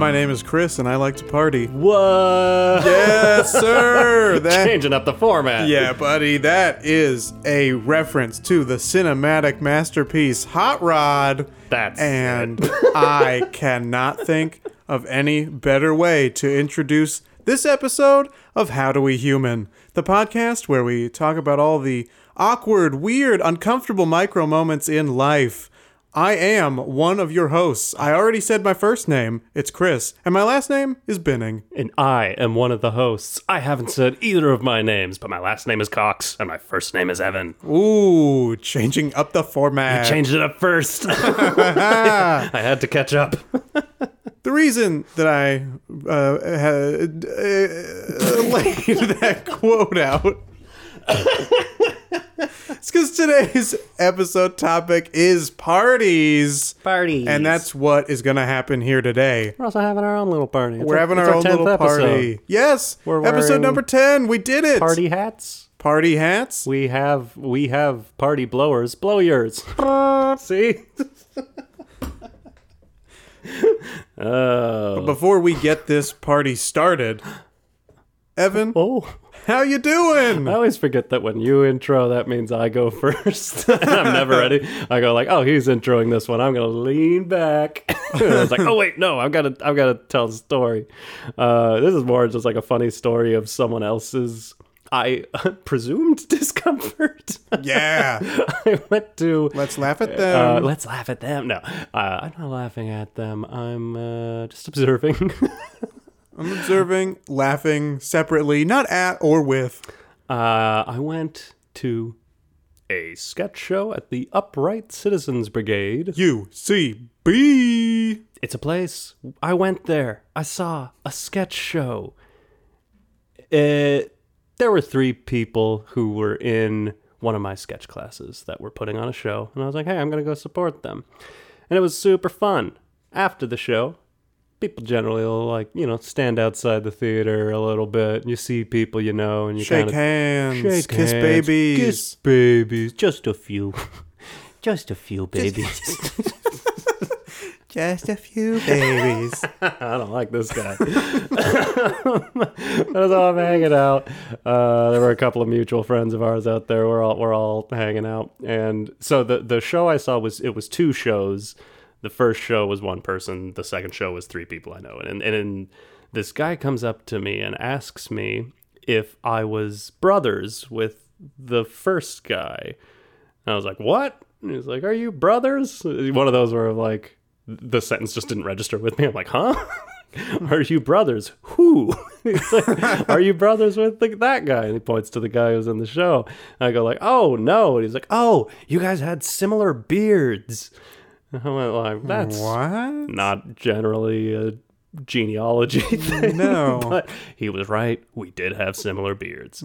My name is Chris, and I like to party. What? Yes, sir. That, Changing up the format. yeah, buddy, that is a reference to the cinematic masterpiece Hot Rod. That's and I cannot think of any better way to introduce this episode of How Do We Human, the podcast where we talk about all the awkward, weird, uncomfortable micro moments in life. I am one of your hosts. I already said my first name. It's Chris. And my last name is Binning. And I am one of the hosts. I haven't said either of my names, but my last name is Cox and my first name is Evan. Ooh, changing up the format. You changed it up first. I had to catch up. The reason that I uh, had, uh, laid that quote out is because today's episode topic is parties. Parties. And that's what is going to happen here today. We're also having our own little party. It's We're our- having it's our own 10th little episode. party. Yes, We're episode number 10. We did it. Party hats. Party hats. We have we have party blowers. Blow yours. See? oh. Before we get this party started, Evan, Oh. How you doing? I always forget that when you intro, that means I go first. I'm never ready. I go like, "Oh, he's introing this one. I'm gonna lean back." I was like, "Oh wait, no, I've got to, I've got to tell the story." Uh, this is more just like a funny story of someone else's, I presumed discomfort. Yeah. I went to. Let's laugh at Uh, them. let's laugh at them. No, uh, I'm not laughing at them. I'm uh, just observing. I'm observing, laughing separately, not at or with. Uh, I went to a sketch show at the Upright Citizens Brigade. UCB. It's a place. I went there. I saw a sketch show. Uh, there were three people who were in one of my sketch classes that were putting on a show, and I was like, "Hey, I'm gonna go support them," and it was super fun. After the show, people generally will like you know stand outside the theater a little bit. And you see people you know, and you Shake kind of shake hands. Shake kiss hands, babies. Kiss babies. Just a few. Just a few babies. Just a few babies. I don't like this guy. That's all I'm hanging out. Uh, there were a couple of mutual friends of ours out there. We're all we're all hanging out, and so the the show I saw was it was two shows. The first show was one person. The second show was three people I know, and and, and this guy comes up to me and asks me if I was brothers with the first guy. And I was like, "What?" And he's like, "Are you brothers?" One of those where like the sentence just didn't register with me. I'm like, "Huh? Are you brothers? Who? Like, Are you brothers with the, that guy?" And he points to the guy who's in the show. And I go like, "Oh no!" And he's like, "Oh, you guys had similar beards." And I went like, "That's what? not generally a genealogy thing." No. but he was right. We did have similar beards.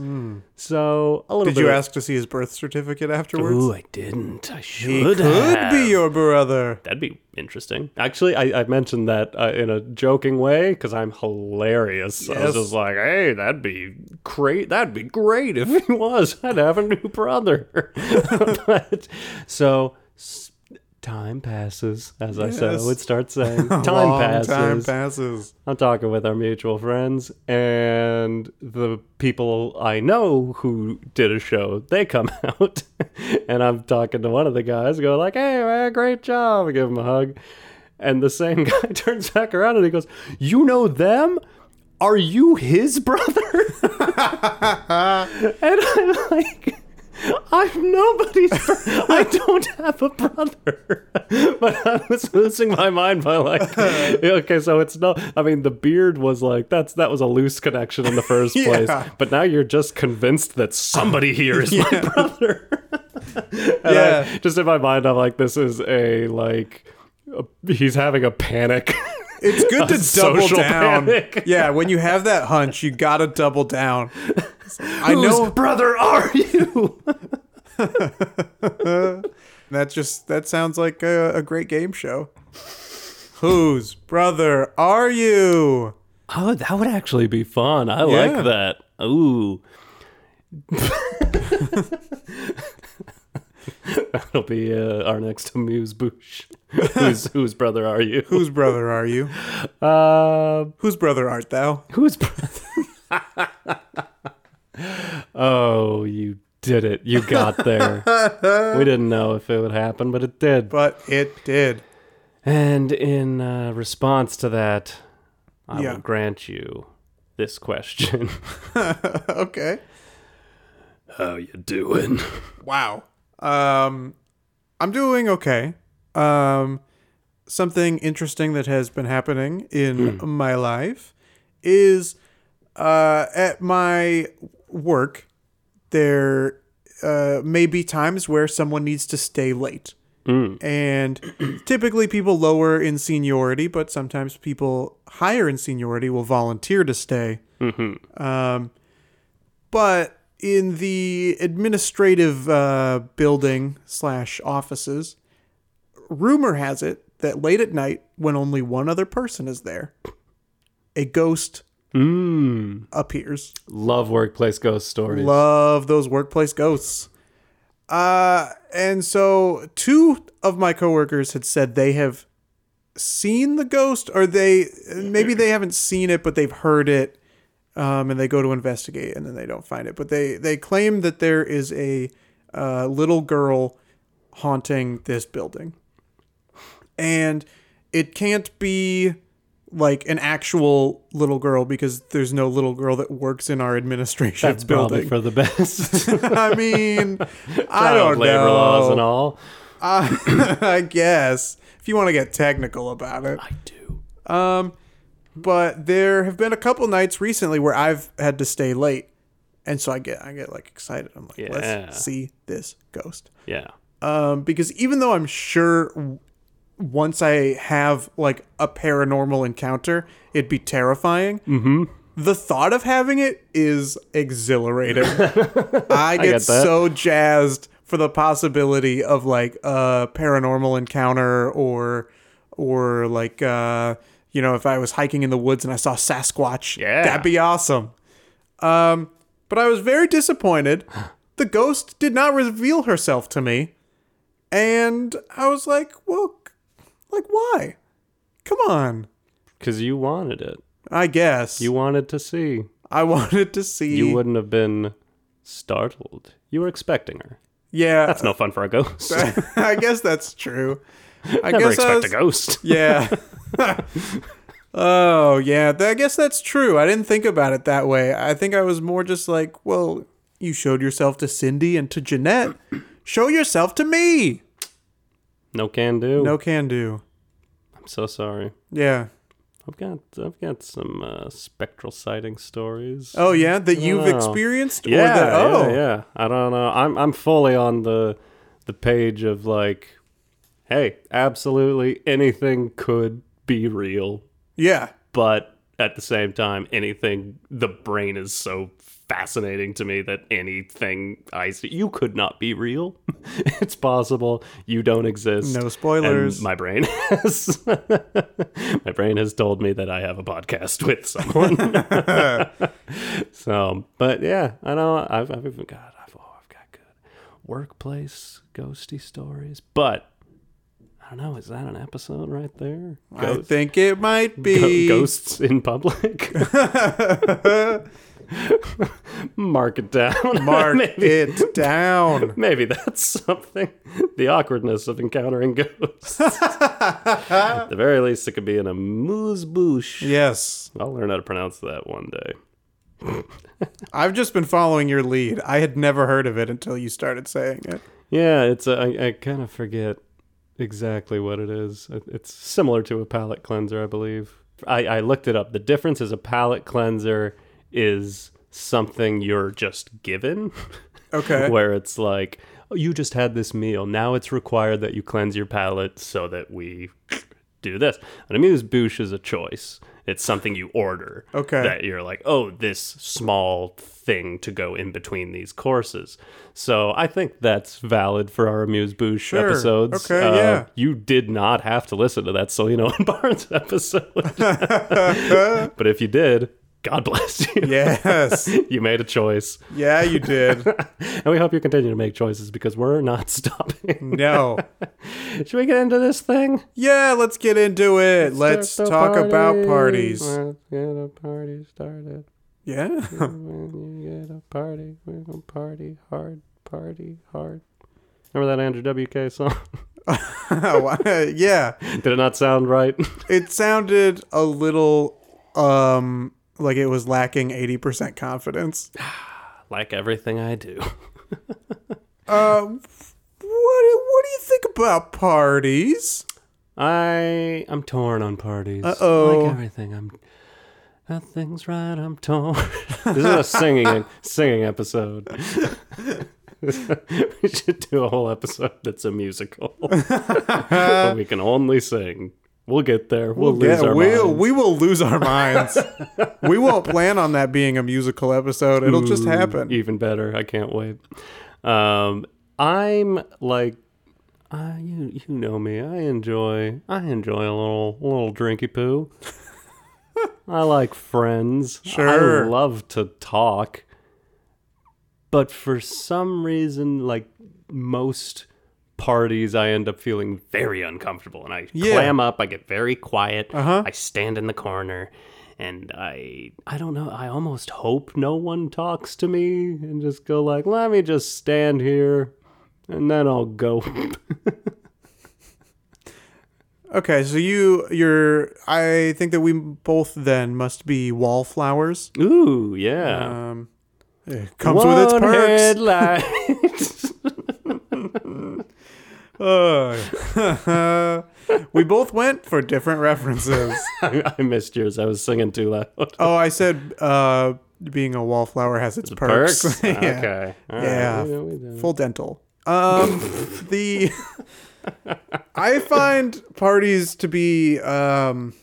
So a little Did bit you of- ask to see his birth certificate afterwards? Ooh, I didn't. I he should could have. be your brother. That'd be interesting. Actually, I, I mentioned that uh, in a joking way because I'm hilarious. I Yes. was just like, "Hey, that'd be great. That'd be great if he was. I'd have a new brother." but so s- time passes, as I said. I Yes. would start saying, "Time passes." Time passes. I'm talking with our mutual friends and the people I know who did a show. They come out, and I'm talking to one of the guys, go like, "Hey, man, great job!" I give him a hug, and the same guy turns back around and he goes, "You know them? Are you his brother?" and I'm like. I'm nobody's. Bro- I don't have a brother, but I was losing my mind by like, okay, so it's not. I mean, the beard was like that's that was a loose connection in the first place, but now you're just convinced that somebody here is my brother. And I- Yeah. just in my mind, I'm like, this is a like, a, he's having a panic. It's good to double down. panic. Yeah, when you have that hunch, you gotta double down. I Whose know brother are you? that just that sounds like a, a great game show. Whose brother are you? Oh, that would actually be fun. I Yeah. like that. Ooh. That'll be uh, our next amuse bouche. whose whose brother are you? Whose brother are you? Uh, Whose brother art thou? whose brother? oh, you did it! You got there. we didn't know if it would happen, but it did. But it did. And in uh, response to that, I Yeah. will grant you this question: okay. How you doing? Wow. Um, I'm doing okay. Um, something interesting that has been happening in my life is uh, at my work, there uh, may be times where someone needs to stay late. And typically, people lower in seniority, but sometimes people higher in seniority will volunteer to stay. Um, but in the administrative uh, building slash offices, rumor has it that late at night, when only one other person is there, a ghost Mmm. appears. Love workplace ghost stories. Love those workplace ghosts. Uh, and so two of my coworkers had said they have seen the ghost, or they maybe they haven't seen it, but they've heard it, um, and they go to investigate, and then they don't find it. But they they claim that there is a uh, little girl haunting this building, and it can't be like an actual little girl because there's no little girl that works in our administration That's probably building. for the best. I mean, I don't labor know. laws and all. Uh, I guess if you want to get technical about it. I do. Um, but there have been a couple nights recently where I've had to stay late, and so I get I get like excited. I'm like, Yeah. let's see this ghost. Yeah. Um, because even though I'm sure once I have like a paranormal encounter, it'd be terrifying. Mm-hmm. The thought of having it is exhilarating. I get, get so jazzed for the possibility of like a paranormal encounter or or like uh you know if I was hiking in the woods and I saw Sasquatch, Yeah. that'd be awesome. Um, but I was very disappointed. The ghost did not reveal herself to me. And I was like, well, like, why? Come on. Because you wanted it. I guess. You wanted to see. I wanted to see. You wouldn't have been startled. You were expecting her. Yeah. That's no fun for a ghost. I guess that's true. I Never guess I expect was, a ghost. Yeah. oh, yeah. I guess that's true. I didn't think about it that way. I think I was more just like, well, you showed yourself to Cindy and to Jeanette. Show yourself to me. No can do. No can do. I'm so sorry. Yeah. I've got I've got some uh, spectral sighting stories. Oh, yeah. That you've Wow. experienced? yeah, Or that, oh. yeah, yeah. I don't know. I'm I'm fully on the the page of like, hey, absolutely anything could be real, Yeah. but at the same time, anything the brain is so fascinating to me that anything I see, you could not be real. it's possible you don't exist. No spoilers. And my brain has my brain has told me that I have a podcast with someone. so, but yeah, I know I've I've even got I've, oh, I've got good workplace ghosty stories, but I don't know. Is that an episode right there? I think it might go- be. ghosts in public. Mark it down. Mark maybe, it down. maybe that's something. The awkwardness of encountering ghosts. At the very least, it could be in a moose bouche. Yes. I'll learn how to pronounce that one day. I've just been following your lead. I had never heard of it until you started saying it. Yeah, it's a, I, I kind of forget exactly what it is. It's similar to a palate cleanser, I believe. I, I looked it up. The difference is a palate cleanser is something you're just given, Okay. where it's like, oh, you just had this meal. Now it's required that you cleanse your palate so that we do this. and An amuse bouche is a choice. It's something you order. Okay. That you're like, oh, this small thing to go in between these courses. So I think that's valid for our amuse bouche Sure. episodes. Uh, Okay, yeah. You did not have to listen to that Cellino and Barnes episode. but if you did, God bless you. Yes. you made a choice. Yeah, you did. And we hope you continue to make choices because we're not stopping. No. Should we get into this thing? Yeah, let's get into it. Let's the talk about parties. Let's get a party started. Yeah. When you get a party, we're gonna party hard, party hard. Remember that Andrew WK song? yeah. Did it not sound right? It sounded a little um like it was lacking 80% confidence. like everything I do. Uh what what do you think about parties? I I'm torn on parties. Uh-oh. Like everything, I'm nothing's right. I'm torn. this is a singing singing episode. we should do a whole episode that's a musical. but we can only sing. We'll get there. We'll, lose Yeah, our we'll, minds. we will lose our minds. we won't plan on that being a musical episode. It'll just happen. Even better. I can't wait. Um, I'm like, uh, you you know me. I enjoy I enjoy a little little drinky poo. I like friends. Sure. I love to talk. But for some reason, like most parties, I end up feeling very uncomfortable, and I Yeah. clam up. I get very quiet. Uh-huh. I stand in the corner, and I I don't know. I almost hope no one talks to me, and just go like, "Let me just stand here, and then I'll go." Okay, so you you're I think that we both then must be wallflowers. Ooh, yeah. Um it comes with its One perks. Uh, we both went for different references. I I missed yours. I was singing too loud. Oh, I said uh, being a wallflower has its perks. Perks? yeah. Okay. All right. Yeah. We know we. Full dental. Um, the I find parties to be um,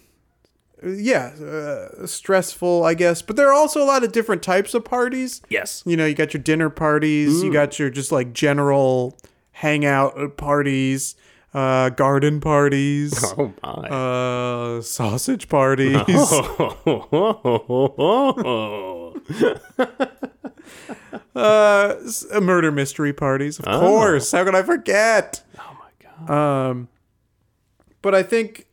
yeah, uh, stressful, I guess. But there are also a lot of different types of parties. Yes. You know, you got your dinner parties, you got your just like general hangout parties, uh, garden parties, Oh my. uh, sausage parties. Uh, uh, murder mystery parties, of Oh. course. How could I forget? Oh my god. Um, but I think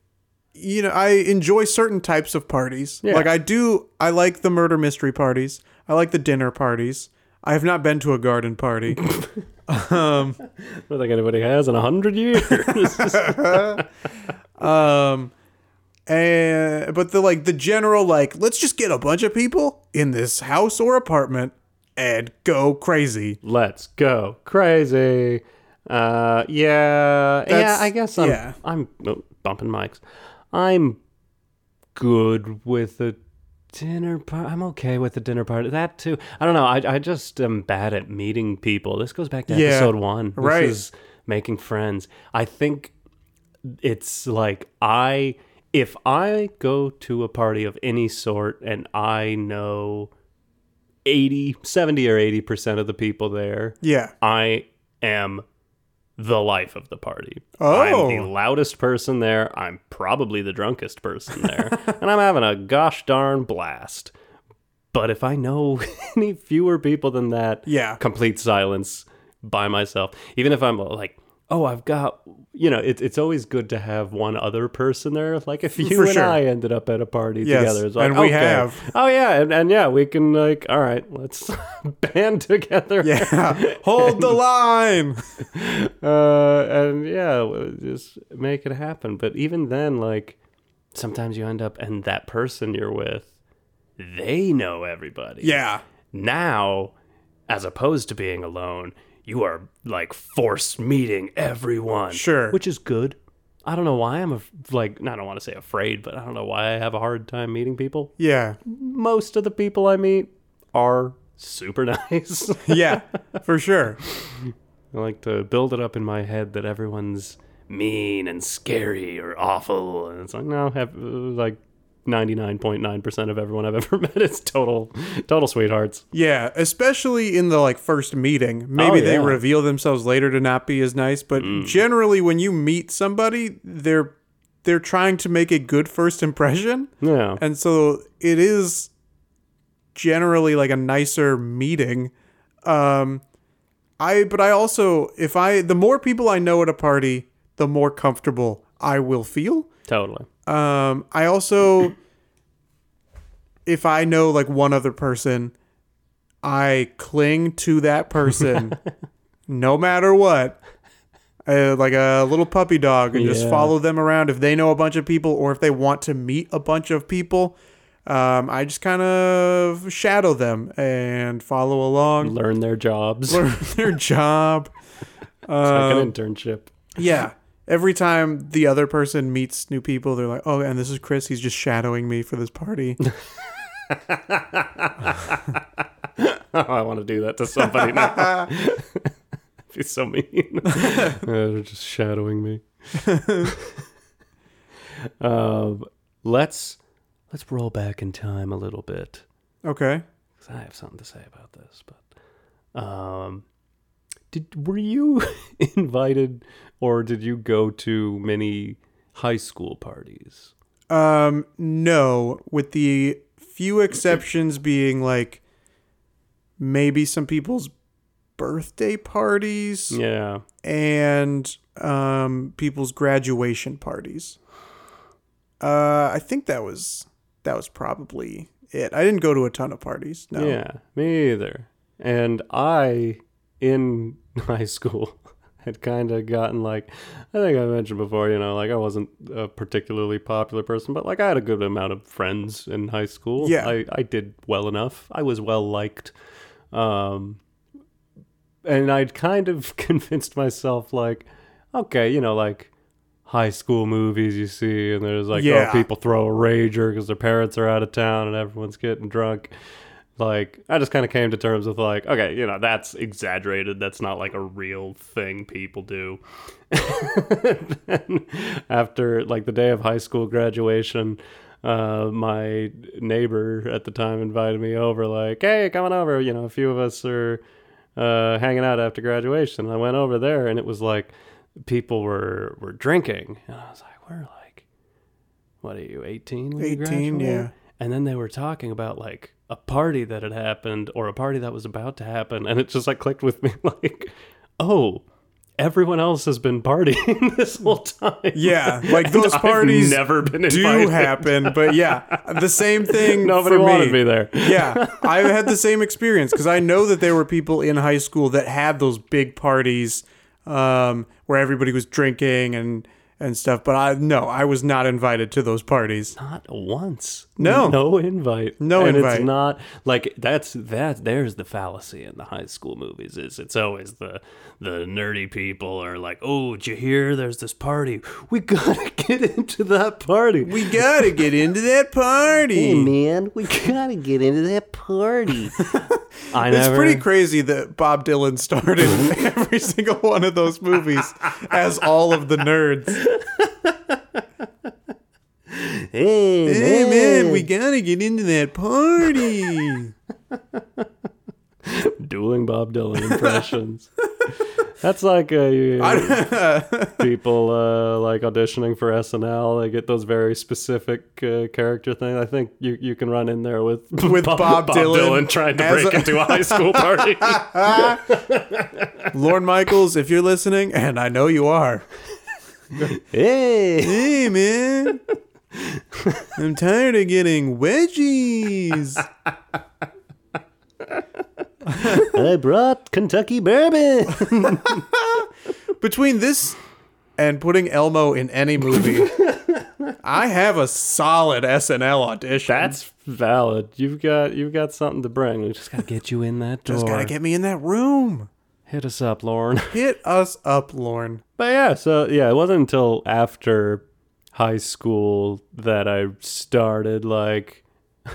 you know I enjoy certain types of parties. Yeah. Like I do, I like the murder mystery parties. I like the dinner parties. I have not been to a garden party. Um, I don't think anybody has in a hundred years. um, and but the like the general like let's just get a bunch of people in this house or apartment and go crazy. Let's go crazy. Uh, yeah, yeah. I guess I'm. yeah. I'm oh, bumping mics. I'm good with a dinner party. I'm okay with the dinner party. That too. I don't know. I I just am bad at meeting people. This goes back to Yeah, episode one. This right. is making friends. I think it's like I if I go to a party of any sort and I know 80 70 or 80% of the people there Yeah. I am the life of the party. Oh. I'm the oh. loudest person there. I'm probably the drunkest person there. and I'm having a gosh darn blast. But if I know any fewer people than that, Yeah. complete silence by myself. Even if I'm like, oh, I've got, you know, it's it's always good to have one other person there. Like if you For and sure. I ended up at a party Yes, together, it's like, and we okay. have. Oh yeah, and, and yeah, we can like, all right, let's band together. Yeah. Hold the line. Uh, and yeah, just make it happen. But even then, like, sometimes you end up, and that person you're with, they know everybody. Yeah. Now, as opposed to being alone, you are like force meeting everyone. Sure. Which is good. I don't know why I'm af- like, I don't want to say afraid, but I don't know why I have a hard time meeting people. Yeah. Most of the people I meet are super nice. Yeah. For sure. I like to build it up in my head that everyone's mean and scary or awful, and it's like no, have, like ninety nine point nine percent of everyone I've ever met is total, total sweethearts. Yeah, especially in the like first meeting. Maybe Oh, they yeah. Mm. reveal themselves later to not be as nice, but generally when you meet somebody, they're they're trying to make a good first impression. Yeah, And so it is generally like a nicer meeting. Um, I but I also if I the more people I know at a party, the more comfortable I will feel. Totally. Um, I also, if I know like one other person, I cling to that person no matter what. Uh, like a little puppy dog and just follow them around if they know a bunch of people or if they want to meet a bunch of people. Um, I just kind of shadow them and follow along, Learn their jobs. learn their job. It's like Um, an internship. yeah. Every time the other person meets new people, they're like, "Oh, and this is Chris. He's just shadowing me for this party." I want to do that to somebody now. He's so mean. Uh, they're just shadowing me. um, let's let's roll back in time a little bit Okay. Because I have something to say about this. But um, did were you invited or did you go to many high school parties? Um, no, with the few exceptions being like maybe some people's birthday parties Yeah. and um people's graduation parties. Uh, I think that was that was probably it. I didn't go to a ton of parties. No. Yeah, me either. And I, in high school, had kind of gotten like, I think I mentioned before, you know, like I wasn't a particularly popular person, but like I had a good amount of friends in high school. Yeah. I, I did well enough. I was well liked. Um, and I'd kind of convinced myself, like, okay, you know, like high school movies you see, and there's like, Yeah. oh, people throw a rager because their parents are out of town and everyone's getting drunk. Like, I just kind of came to terms with, like, okay, you know, that's exaggerated. That's not like a real thing people do. Then after like the day of high school graduation, uh, my neighbor at the time invited me over, like, hey, come on over. You know, a few of us are uh, hanging out after graduation. And I went over there, and it was like people were were drinking, and I was like, we're like, what are you, eighteen? 18, yeah. And then they were talking about like a party that had happened or a party that was about to happen, and it just like clicked with me, like, oh. Everyone else has been partying this whole time. Yeah, like And those I've parties never been do invited. happen, but yeah, the same thing. Nobody for wanted me. me there. yeah, I had the same experience because I know that there were people in high school that had those big parties um, where everybody was drinking and and stuff. But I no, I was not invited to those parties. Not once. No. No invite. No and invite. It's not like that's that there's the fallacy in the high school movies is it's always the the nerdy people are like, "Oh, did you hear there's this party. We got to get into that party." We gotta get into that party. man, we got to get into that party. I It's never pretty crazy that Bob Dylan started every single one of those movies as all of the nerds. Hey, Hey man, we gotta get into that party. dueling Bob Dylan impressions. That's like a, people uh, like auditioning for SNL. They get those very specific uh, character things. I think you, you can run in there with With Bob Dylan trying to break a- into a high school party. Lorne Michaels, if you're listening, and I know you are. Hey, Hey man. I'm tired of getting wedgies. I brought Kentucky bourbon. Between this and putting Elmo in any movie, I have a solid SNL audition. That's valid. You've got you've got something to bring. We just gotta get you in that door. just gotta get me in that room. Hit us up, Lorne. Hit us up, Lorne. But yeah, so yeah, it wasn't until after high school that I started like I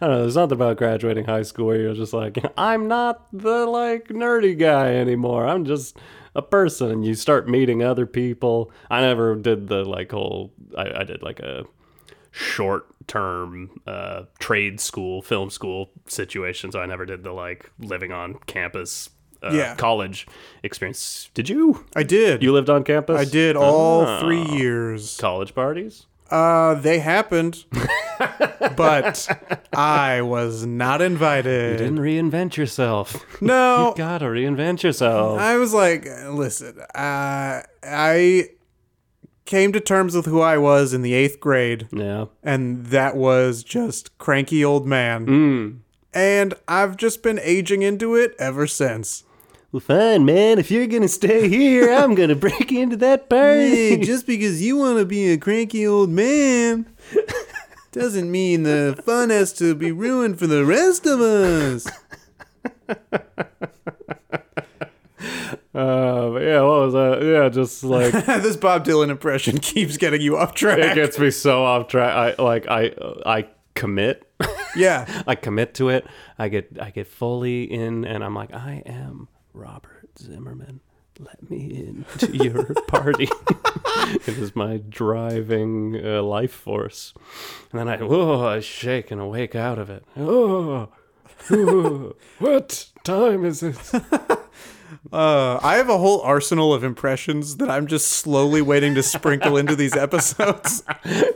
don't know, there's nothing about graduating high school where you're just like, I'm not the like nerdy guy anymore. I'm just a person and you start meeting other people. I never did the like whole I, I did like a short term uh, trade school, film school situation, so I never did the like living on campus uh, Yeah. college experience. Did you? I did. You lived on campus? I did all Ah. three years. College parties? Uh, they happened. but I was not invited. You didn't reinvent yourself. no, You gotta reinvent yourself. I was like, listen, uh, I came to terms with who I was in the eighth grade, yeah. and that was just cranky old man. Mm. And I've just been aging into it ever since. Well, fine, man. If you're gonna stay here, I'm gonna break into that party. just because you want to be a cranky old man doesn't mean the fun has to be ruined for the rest of us. Uh, but yeah, what was that? Yeah, just like this Bob Dylan impression keeps getting you off track. it gets me so off track. I like I I commit. yeah. I commit to it. I get I get fully in, and I'm like, I am Robert Zimmerman. Let me into your party. it is my driving uh, life force. And then I, oh, I shake and awake out of it. Oh, oh, what time is it? Uh, I have a whole arsenal of impressions that I'm just slowly waiting to sprinkle into these episodes.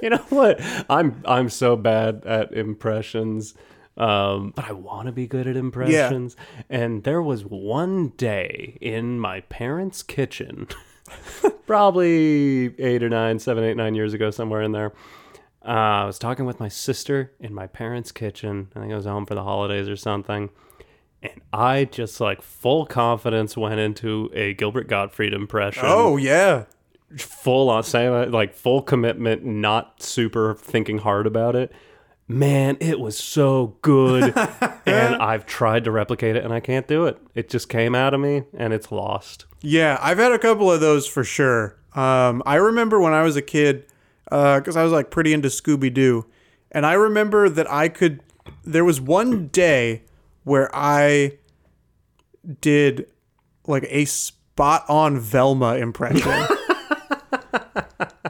you know what? I'm I'm so bad at impressions. Um, but I want to be good at impressions. And there was one day in my parents' kitchen, probably eight or nine, seven, eight, nine years ago, somewhere in there. Uh, I was talking with my sister in my parents' kitchen. I think I was home for the holidays or something. And I just like full confidence went into a Gilbert Gottfried impression Oh, yeah. full on same like full commitment, not super thinking hard about it. Man, it was so good. and I've tried to replicate it and I can't do it. It just came out of me and it's lost. Yeah, I've had a couple of those for sure. Um, I remember when I was a kid, because I was like pretty into Scooby Doo, and I remember that I could. There was one day where I did like a spot on Velma impression.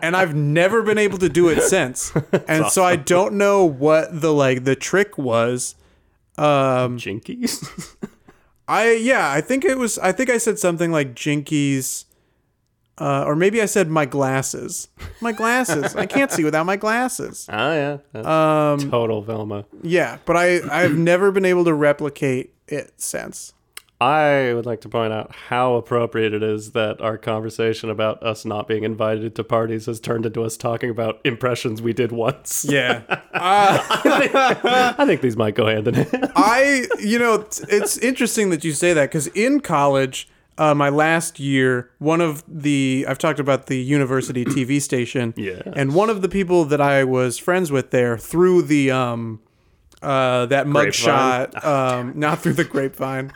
and I've never been able to do it since. And so I don't know what the like the trick was. Um Jinkies? I yeah, I think it was. I think I said something like Jinkies, uh, or maybe I said my glasses. My glasses. I can't see without my glasses. oh yeah. Um, Total Velma. yeah, but I I've never been able to replicate it since. I would like to point out how appropriate it is that our conversation about us not being invited to parties has turned into us talking about impressions we did once. Yeah, I think these might go hand in hand. I you know it's, interesting that you say that because in college. Uh, my last year, one of the I've talked about the university TV station, Yes. and one of the people that I was friends with there through the um, uh, that mugshot, um, not through the grapevine,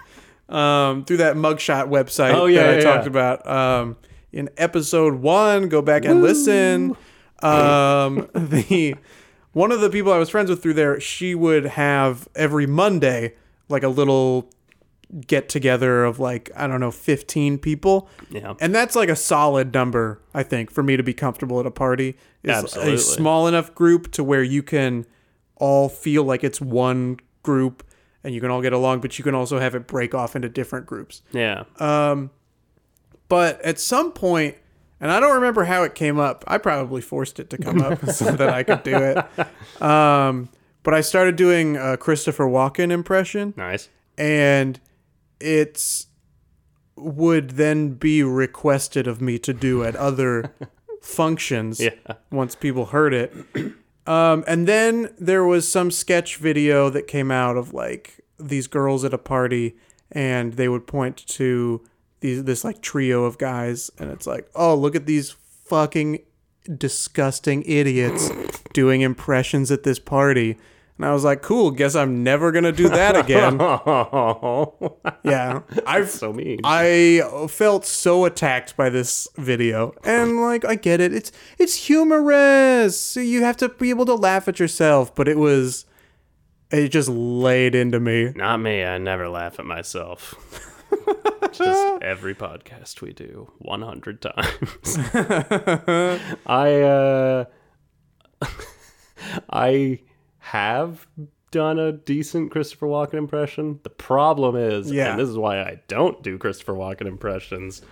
um, through that mugshot website Oh, yeah, that I yeah, talked yeah. about um, in episode one. Go back and listen. Um, the one of the people I was friends with through there, she would have every Monday like a little get together of like I don't know, fifteen people. Yeah. And that's like a solid number, I think, for me to be comfortable at a party. Is Absolutely. a small enough group to where you can all feel like it's one group and you can all get along, but you can also have it break off into different groups. Yeah. Um, But at some point, and I don't remember how it came up. I probably forced it to come up so that I could do it. Um, but I started doing a Christopher Walken impression, nice. and it's would then be requested of me to do at other functions Yeah. once people heard it. Um, and then there was some sketch video that came out of like these girls at a party, and they would point to these this like trio of guys, and it's like, oh, look at these fucking disgusting idiots doing impressions at this party. And I was like, cool, guess I'm never gonna do that again. Yeah. I've so mean. I felt so attacked by this video, and like I get it. It's it's humorous. You have to be able to laugh at yourself, but it was it just laid into me. Not me. I never laugh at myself. Just every podcast we do, 100 times. I uh I have done a decent Christopher Walken impression. The problem is, Yeah. and this is why I don't do Christopher Walken impressions,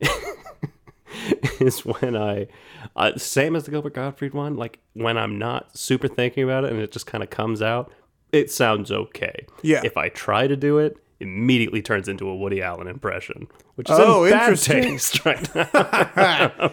is when I, uh, same as the Gilbert Gottfried one, like when I'm not super thinking about it and it just kind of comes out, it sounds okay. Yeah. If I try to do it, immediately turns into a Woody Allen impression, which is Oh, in bad interesting. taste right now.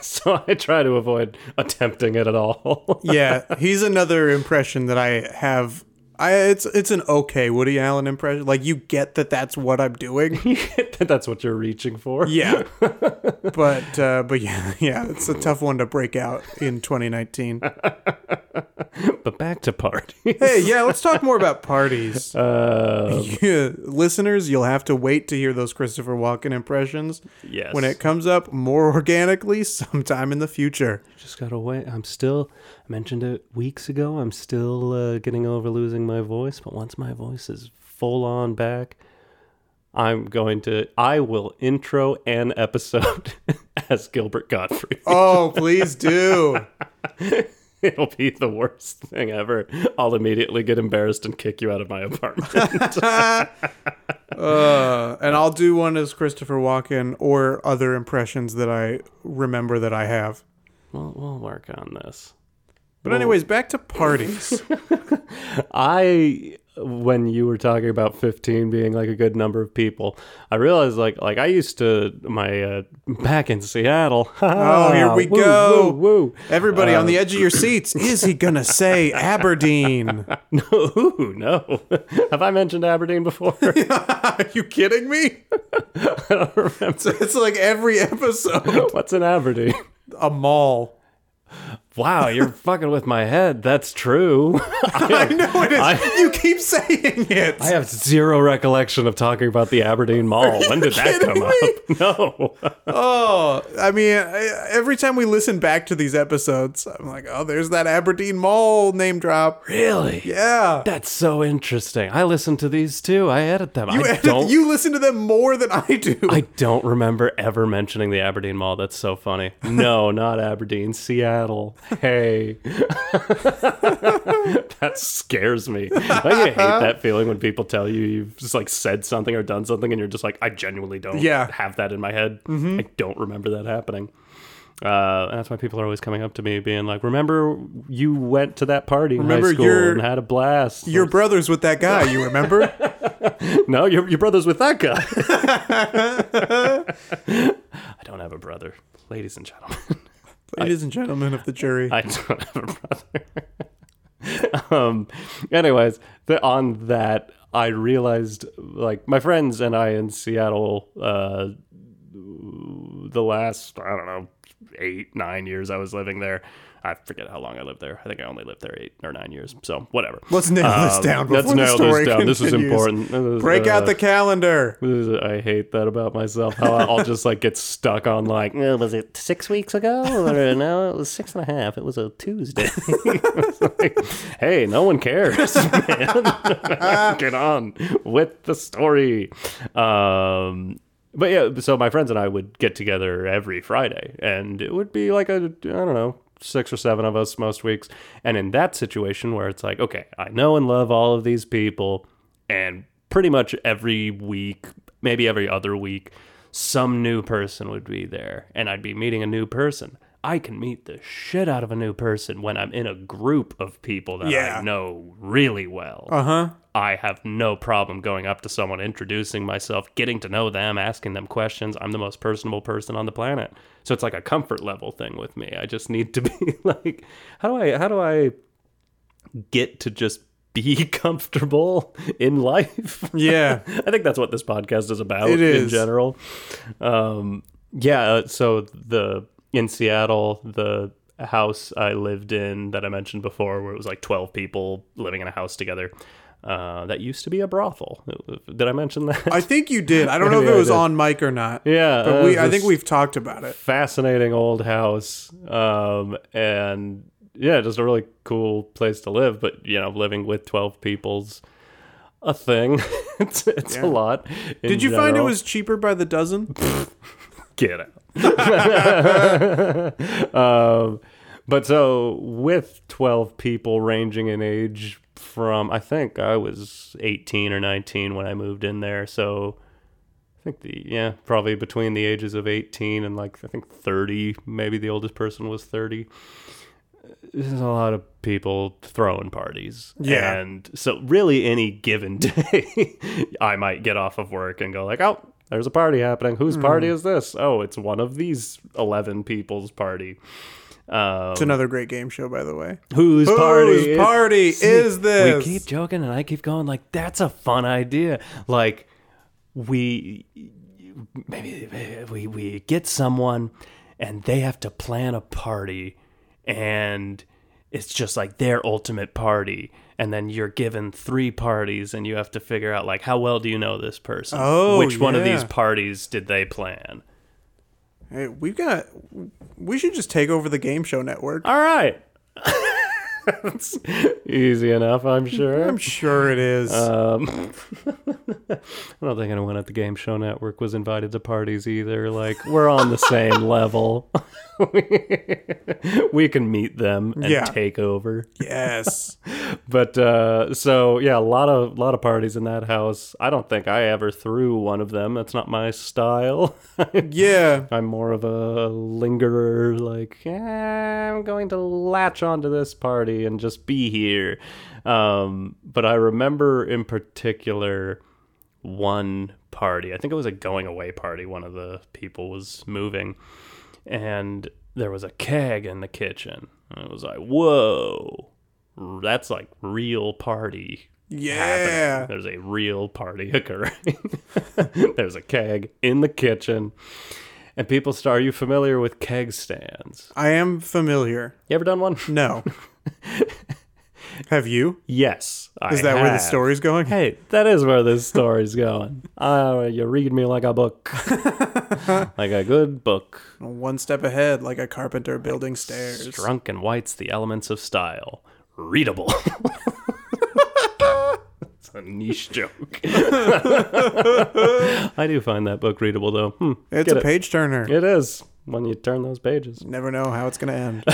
so I try to avoid attempting it at all. yeah, he's another impression that I have. I it's it's an okay Woody Allen impression. Like you get that that's what I'm doing. That that's what you're reaching for. Yeah, but uh, but yeah, yeah, it's a tough one to break out in 2019. But back to party. Hey, yeah, let's talk more about parties. Uh, Yeah, listeners, you'll have to wait to hear those Christopher Walken impressions yes. when it comes up more organically sometime in the future. just gotta wait. I'm still. I mentioned it weeks ago. I'm still uh, getting over losing my voice, but once my voice is full on back, I'm going to. I will intro an episode as Gilbert Gottfried. Oh, please do. It'll be the worst thing ever. I'll immediately get embarrassed and kick you out of my apartment. Uh, and I'll do one as Christopher Walken or other impressions that I remember that I have. we'll, we'll work on this. But anyways, back to parties. I when you were talking about 15 being like a good number of people, I realized like like I used to my uh, back in Seattle. Oh, here we Woo, go. Woo, woo. Everybody on the edge of your seats. Is he gonna say Aberdeen? No, ooh, no. Have I mentioned Aberdeen before? Are you kidding me? I don't remember. It's, it's like every episode. What's in Aberdeen? A mall. Wow, you're fucking with my head. That's true. I know it is. I- you keep saying it. I have zero recollection of talking about the Aberdeen Mall. When did that come up? No. Oh, I mean, every time we listen back to these episodes, I'm like, oh, there's that Aberdeen Mall name drop. Really? Yeah. That's so interesting. I listen to these too. I edit them. You, I edit- don't. you listen to them more than I do. I don't remember ever mentioning the Aberdeen Mall. That's so funny. No, not Aberdeen, Seattle. Hey. that scares me. Don't you hate that feeling when people tell you you've just like said something or done something and you're just like, I genuinely don't Yeah. have that in my head. I don't remember that happening. Uh, and that's why people are always coming up to me being like, remember you went to that party in Remember high school your- and had a blast. Your brother's with that guy, you remember? No, your, your brother's with that guy. I don't have a brother, ladies and gentlemen. Ladies and gentlemen of the jury. I don't have a brother. um, anyways, the, on that, I realized like my friends and I in Seattle, uh, the last I don't know eight nine years I was living there. I forget how long I lived there. I think I only lived there eight or nine years. So whatever. Let's nail this Um, down Let's before the nail story this down. This is important. This is, Break out uh, the calendar. I hate that about myself. How I'll just like get stuck on like, "Uh, was it six weeks ago? Or no, it was six and a half. It was a Tuesday. It's like, hey, no one cares, man. get on with the story. Um, but yeah, so my friends and I would get together every Friday, and it would be like a I don't know six or seven of us most weeks. And in that situation where it's like, okay, I know and love all of these people, and pretty much every week, maybe every other week, some new person would be there, and I'd be meeting a new person. I can meet the shit out of a new person when I'm in a group of people that Yeah. I know really well. Uh huh. I have no problem going up to someone, introducing myself, getting to know them, asking them questions. I'm the most personable person on the planet. So it's like a comfort level thing with me. I just need to be like, how do I how do I get to just be comfortable in life? Yeah. I think that's what this podcast is about It in is. general. Um, yeah, uh, so the in Seattle, the house I lived in that I mentioned before, where it was like twelve people living in a house together, uh, that used to be a brothel. Did I mention that? I think you did. I don't know if it was on mic or not. yeah, But uh, we, I think we've talked about it. fascinating old house, um, and yeah, just a really cool place to live. But you know, living with twelve people's a thing. it's it's Yeah. a lot. Did you find it was cheaper by the dozen? get out. um, but so with 12 people ranging in age from I think I was 18 or 19 when I moved in there. So I think the yeah probably between the ages of 18 and like I think 30 maybe the oldest person was 30 there's a lot of people throwing parties Yeah. and so really any given day I might get off of work and go like oh there's a party happening whose party is this oh it's one of these 11 people's party um, It's another great game show, by the way. whose party Whose is- party is this? we keep joking and I keep going like that's a fun idea. Like we maybe we we get someone and they have to plan a party and it's just like their ultimate party and then you're given three parties and you have to figure out like how well do you know this person? Oh, Which one of these parties did they plan? Hey, we've got. We should just take over the game show network. All right. That's easy enough, I'm sure. I'm sure it is. Um, I don't think anyone at the Game Show Network was invited to parties either. Like, we're on the same level. we can meet them and Yeah. take over. yes. But uh, so yeah, a lot of lot of parties in that house. I don't think I ever threw one of them. That's not my style. Yeah. I'm more of a lingerer, like, "Eh, I'm going to latch onto this party and just be here. Um, but I remember in particular one party. I think it was a going away party. One of the people was moving, and there was a keg in the kitchen. And it was like, whoa, that's like real party Yeah. happening. There's a real party occurring. There's a keg in the kitchen. And people start, are you familiar with keg stands? I am familiar. You ever done one? No. Have you? Yes. Is I that where the story's going? Hey, that is where this story's going. Uh, you read me like a book. like a good book. One step ahead, like a carpenter building stairs. Strunk and white's the elements of style. Readable. it's a niche joke. I do find that book readable, though. Hmm, It's a it. page turner. It is when you turn those pages. Never know how it's going to end.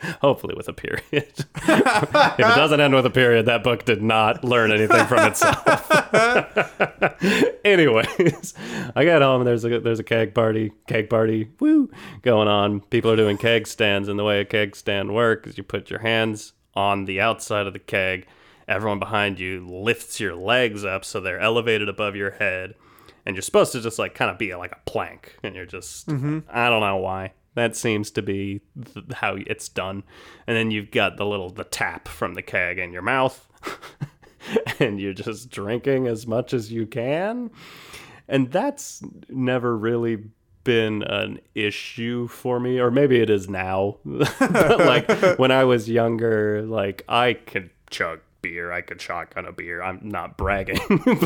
Hopefully, with a period. if it doesn't end with a period, that book did not learn anything from itself. Anyways, I got home and there's a there's a keg party, keg party, woo, going on. People are doing keg stands, and the way a keg stand works is you put your hands on the outside of the keg. Everyone behind you lifts your legs up so they're elevated above your head, and you're supposed to just like kind of be like a plank, and you're just mm-hmm. I don't know why. That seems to be th- how it's done. And then you've got the little the tap from the keg in your mouth. and you're just drinking as much as you can. And that's never really been an issue for me or maybe it is now. but like when I was younger, like I could chug beer, I could shotgun a beer. I'm not bragging.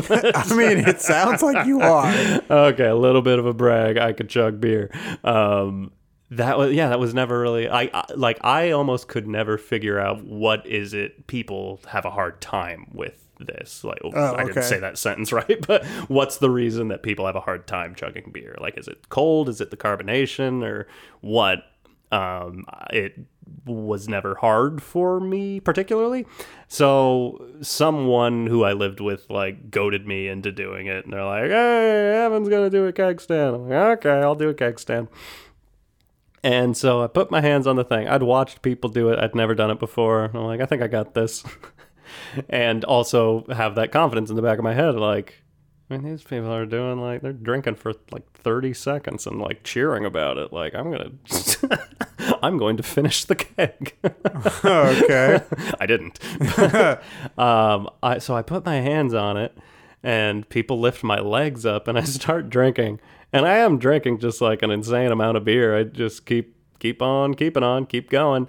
but- I mean, it sounds like you are. okay, a little bit of a brag. I could chug beer. Um, that was yeah, that was never really. I, I like. I almost could never figure out what is it people have a hard time with this. Like, Oh, I okay. didn't say that sentence right, but what's the reason that people have a hard time chugging beer? Like, is it cold? Is it the carbonation or what? Um, it was never hard for me particularly. So someone who I lived with like goaded me into doing it, and they're like, "Hey, Evan's gonna do a keg stand." I'm like, "Okay, I'll do a keg stand." And so I put my hands on the thing. I'd watched people do it. I'd never done it before. I'm like, I think I got this. and also have that confidence in the back of my head, like, I mean, these people are doing like they're drinking for like 30 seconds and like cheering about it. Like, I'm gonna, I'm going to finish the keg. Okay. I didn't. um, I so I put my hands on it, and people lift my legs up, and I start drinking, and I am drinking just like an insane amount of beer. I just keep keep on keeping on, keep going.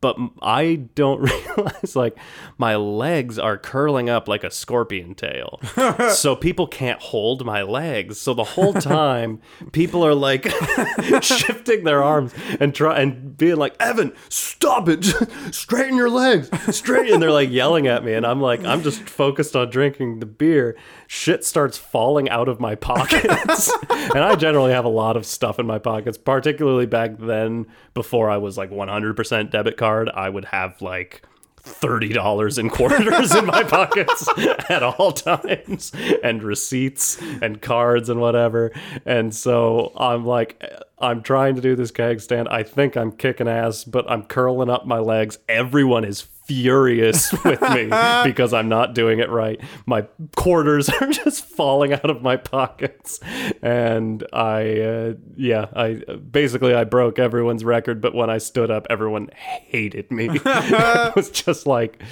But I don't realize like my legs are curling up like a scorpion tail. so people can't hold my legs. So the whole time people are like shifting their arms and try and being like, Evan, stop it. Straighten your legs. Straighten and they're like yelling at me. And I'm like, I'm just focused on drinking the beer. Shit starts falling out of my pockets. and I generally have a lot of stuff in my pockets, particularly back then before I was like 100% debit card. I would have like thirty dollars in quarters in my pockets at all times, and receipts and cards and whatever. And so I'm like, I'm trying to do this keg stand. I think I'm kicking ass, but I'm curling up my legs. Everyone is furious with me because I'm not doing it right. My quarters are just falling out of my pockets, and I, uh, yeah, I basically I broke everyone's record. But when I stood up, everyone hated me. it was just like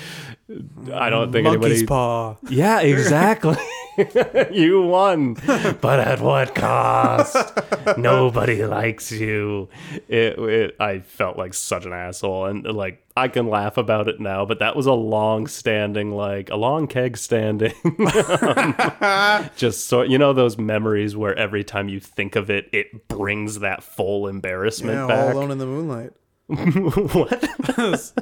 I don't think Monkey's anybody. paw. Yeah, exactly. you won, but at what cost? Nobody likes you. It, it. I felt like such an asshole, and like I can laugh about it now, but that was a long-standing, like a long keg standing. Just so you know, those memories where every time you think of it, it brings that full embarrassment Yeah, all back. alone in the moonlight. what?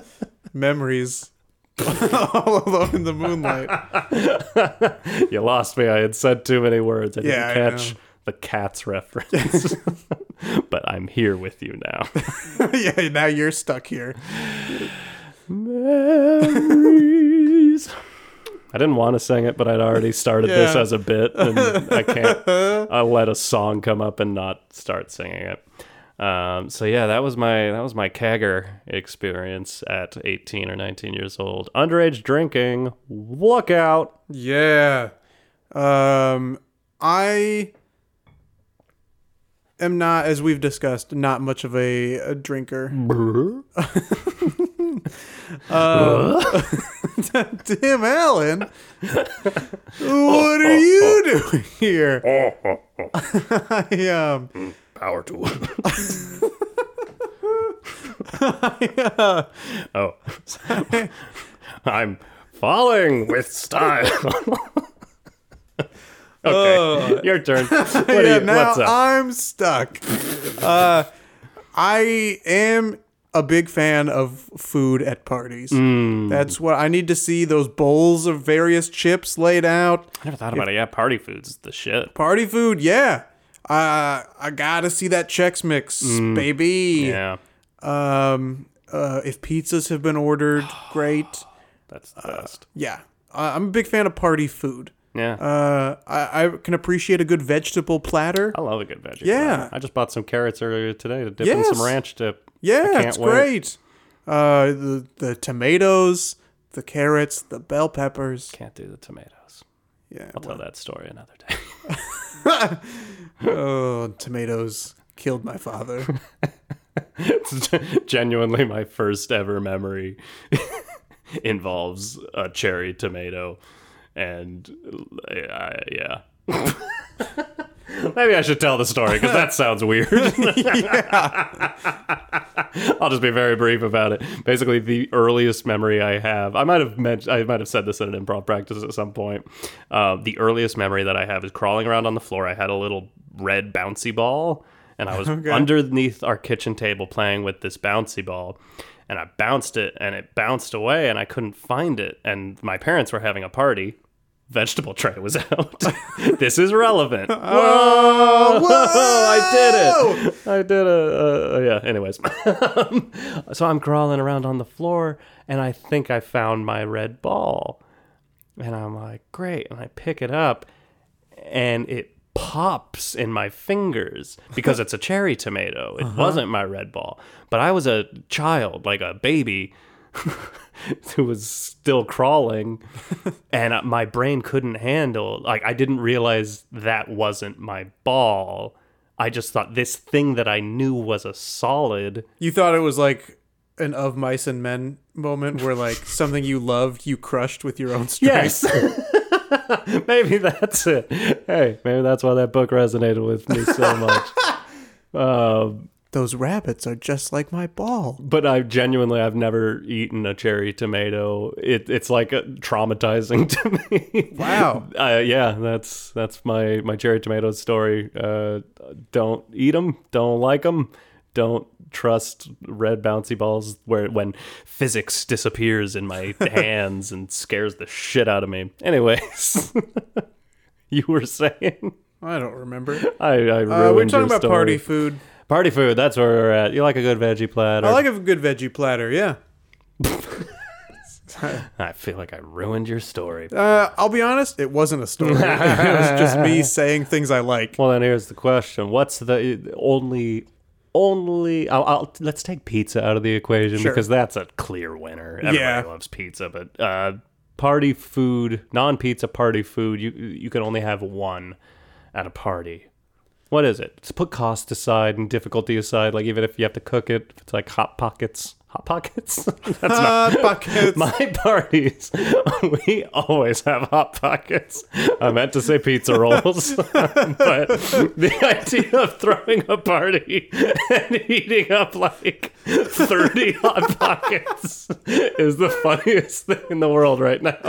Memories. all alone in the moonlight. You lost me. I had said too many words. I didn't Yeah, I catch the cat's reference. but I'm here with you now. yeah, now you're stuck here. Memories. I didn't want to sing it, but I'd already started this as a bit, and I can't. I'll let a song come up and not start singing it. Um, so yeah, that was my that was my kegger experience at 18 or 19 years old. Underage drinking, look out! Yeah. Um I am not as we've discussed not much of a, a drinker. Uh, Tim Allen. what are you doing here? I um Power tool. uh, Oh, I'm falling with style. okay, your turn. What yeah, you, now what's up? I'm stuck. uh, I am a big fan of food at parties. Hmm. That's what I need to see those bowls of various chips laid out. I never thought about it. Yeah, party food's is the shit. Party food, yeah. Uh, I gotta see that Chex Mix, baby. Hmm. Yeah, Um, uh, if pizzas have been ordered, great. that's the best. Yeah, uh, I'm a big fan of party food. Yeah, Uh, I, I can appreciate a good vegetable platter. I love a good veggie. yeah. platter. I just bought some carrots earlier today to dip in some ranch dip. Yeah, it's wait. great. Uh, the the tomatoes, the carrots, the bell peppers. Can't do the tomatoes. Yeah. I'll tell that story another day. Oh, tomatoes killed my father. it's genuinely my first ever memory involves a cherry tomato and uh, yeah maybe i should tell the story because that sounds weird i'll just be very brief about it basically the earliest memory i have i might have mentioned i might have said this in an improv practice at some point uh, the earliest memory that i have is crawling around on the floor i had a little red bouncy ball and i was underneath our kitchen table playing with this bouncy ball and I bounced it and it bounced away and I couldn't find it. And my parents were having a party. Vegetable tray was out. this is relevant. Whoa! Whoa! I did it. I did. Uh, yeah, anyways. so I'm crawling around on the floor and I think I found my red ball. And I'm like, great. And I pick it up and it pops in my fingers because it's a cherry tomato. It wasn't my red ball. But I was a child, like a baby, who was still crawling, and uh, my brain couldn't handle. Like I didn't realize that wasn't my ball. I just thought this thing that I knew was a solid. You thought it was like an of mice and men moment where like something you loved you crushed with your own strength. Yes. maybe that's it. Hey, maybe that's why that book resonated with me so much. Um, Those rabbits are just like my ball. but I genuinely I've never eaten a cherry tomato. It, it's like uh traumatizing to me. Wow. Uh, yeah, that's that's my my cherry tomato story. Uh, don't eat them. Don't like them. Don't trust red bouncy balls where when physics disappears in my hands and scares the shit out of me. Anyways, you were saying I don't remember. I, I Uh, we're talking about story. party food. Party food. That's where we're at. You like a good veggie platter. I like a good veggie platter. Yeah. I feel like I ruined your story. Uh, I'll be honest, it wasn't a story. it was just me saying things I like. Well, then here's the question: What's the only, only? I'll, I'll let's take pizza out of the equation Sure. because that's a clear winner. Everybody Yeah. loves pizza, but uh, party food, non-pizza party food, you you can only have one at a party. What is it? Let's put cost aside and difficulty aside. Like even if you have to cook it, if it's like hot pockets, hot pockets. that's not Hot buckets. my parties, we always have hot pockets. I meant to say pizza rolls, but the idea of throwing a party and eating up like 30 hot pockets is the funniest thing in the world right now.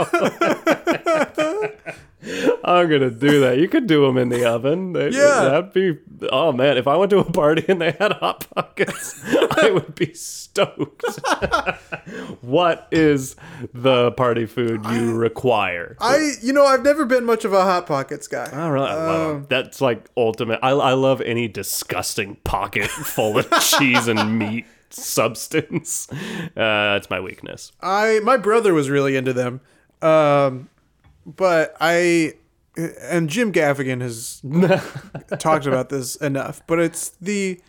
I'm gonna do that. You could do them in the oven. They- Yeah. that'd be. Oh man, if I went to a party and they had hot pockets, I would be stoked. what is the party food you require? I, you know, I've never been much of a hot pockets guy. I really I. That's like ultimate. I, I love any disgusting pocket full of cheese and meat substance. Uh, that's my weakness. I my brother was really into them, um, but I and Jim Gaffigan has talked about this enough. But it's the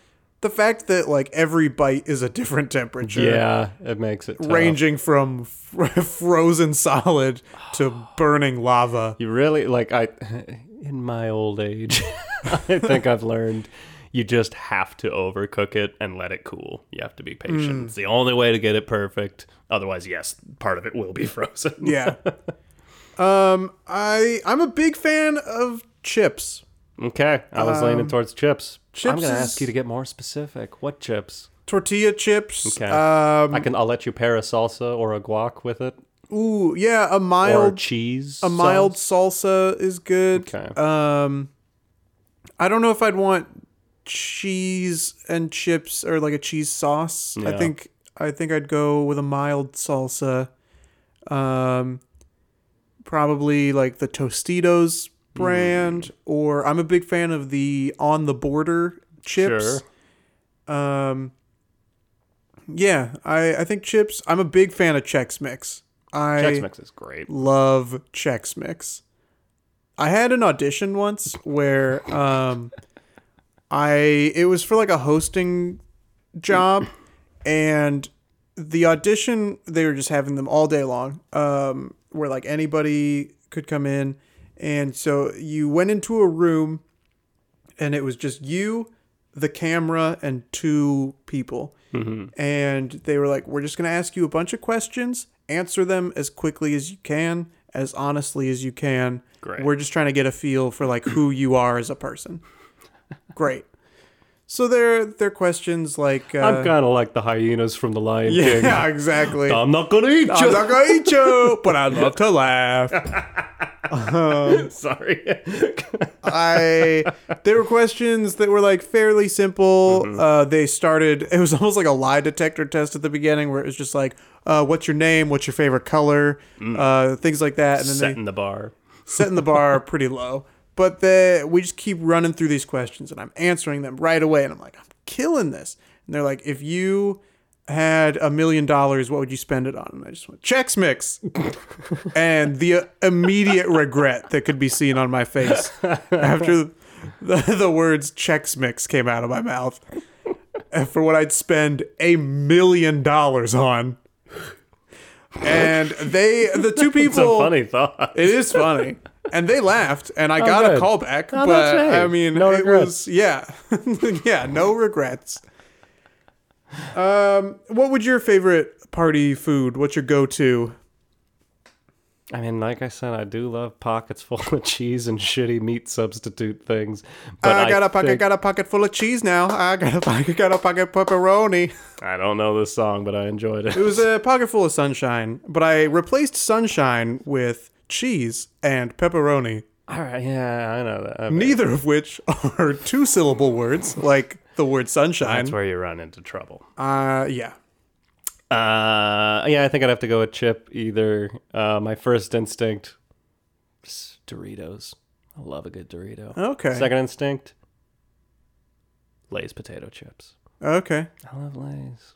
the fact that like every bite is a different temperature, Yeah, it makes it tough. ranging from f- frozen solid to burning lava. You really like I in my old age, I think I've learned you just have to overcook it and let it cool. You have to be patient. Hmm. It's the only way to get it perfect. Otherwise, yes, part of it will be frozen. Yeah. Um, I I'm a big fan of chips. Okay, I was leaning towards chips. I'm going to ask you to get more specific. What chips? Tortilla chips. Okay. Um, I can. I'll let you pair a salsa or a guac with it, ooh, yeah, a or mild cheese. a mild sauce. salsa is good. Okay. Um, I don't know if I'd want cheese and chips or like a cheese sauce. I think I think I'd go with a mild salsa. Um, probably like the Tostitos brand, Mm. or I'm a big fan of the on the border chips. Sure. Um, yeah, I I think chips. I'm a big fan of Chex Mix. I Chex Mix is great. love Chex Mix. I had an audition once where um I it was for like a hosting job and the audition they were just having them all day long um where like anybody could come in. And so you went into a room and it was just you the camera and two people. Mm-hmm. And they were like we're just going to ask you a bunch of questions. Answer them as quickly as you can as honestly as you can. Great. we're just trying to get a feel for like who you are as a person. Great so they're they're questions like uh, I'm kind of like the hyenas from the Lion King. yeah exactly I'm not gonna eat you. I'm not gonna eat you, but I love to laugh. Sorry. I there were questions that were like fairly simple. Uh, they started. It was almost like a lie detector test at the beginning, where it was just like, uh, "What's your name? What's your favorite color?" Uh, things like that, and then Setting they the bar. setting the bar pretty low. But the, we just keep running through these questions, and I'm answering them right away, and I'm like, I'm killing this. And they're like, if you had a million dollars, what would you spend it on? And I just went, Chex Mix. and the immediate regret that could be seen on my face after the, the words Chex Mix came out of my mouth for what I'd spend a million dollars on. And they, the two people, It's a funny thought. it is funny. And they laughed, and I got a good. call back. Oh, but that's right. I mean, No it regrets. was yeah, yeah, no regrets. Um, what would your favorite party food? What's your go-to? I mean, like I said, I do love pockets full of cheese and shitty meat substitute things. But I got a pocket, think- got a pocket full of cheese now. I got a pocket, got a pocket pepperoni. I don't know this song, but I enjoyed it. It was a pocket full of sunshine, but I replaced sunshine with cheese and pepperoni. All right, yeah, I know that. Neither of which are two-syllable words, like the word sunshine. that's where you run into trouble. Uh, yeah. Uh, yeah, I think I'd have to go with chip. Either uh, my first instinct, Doritos. I love a good Dorito. Okay. Second instinct, Lay's potato chips. Okay. I love Lay's.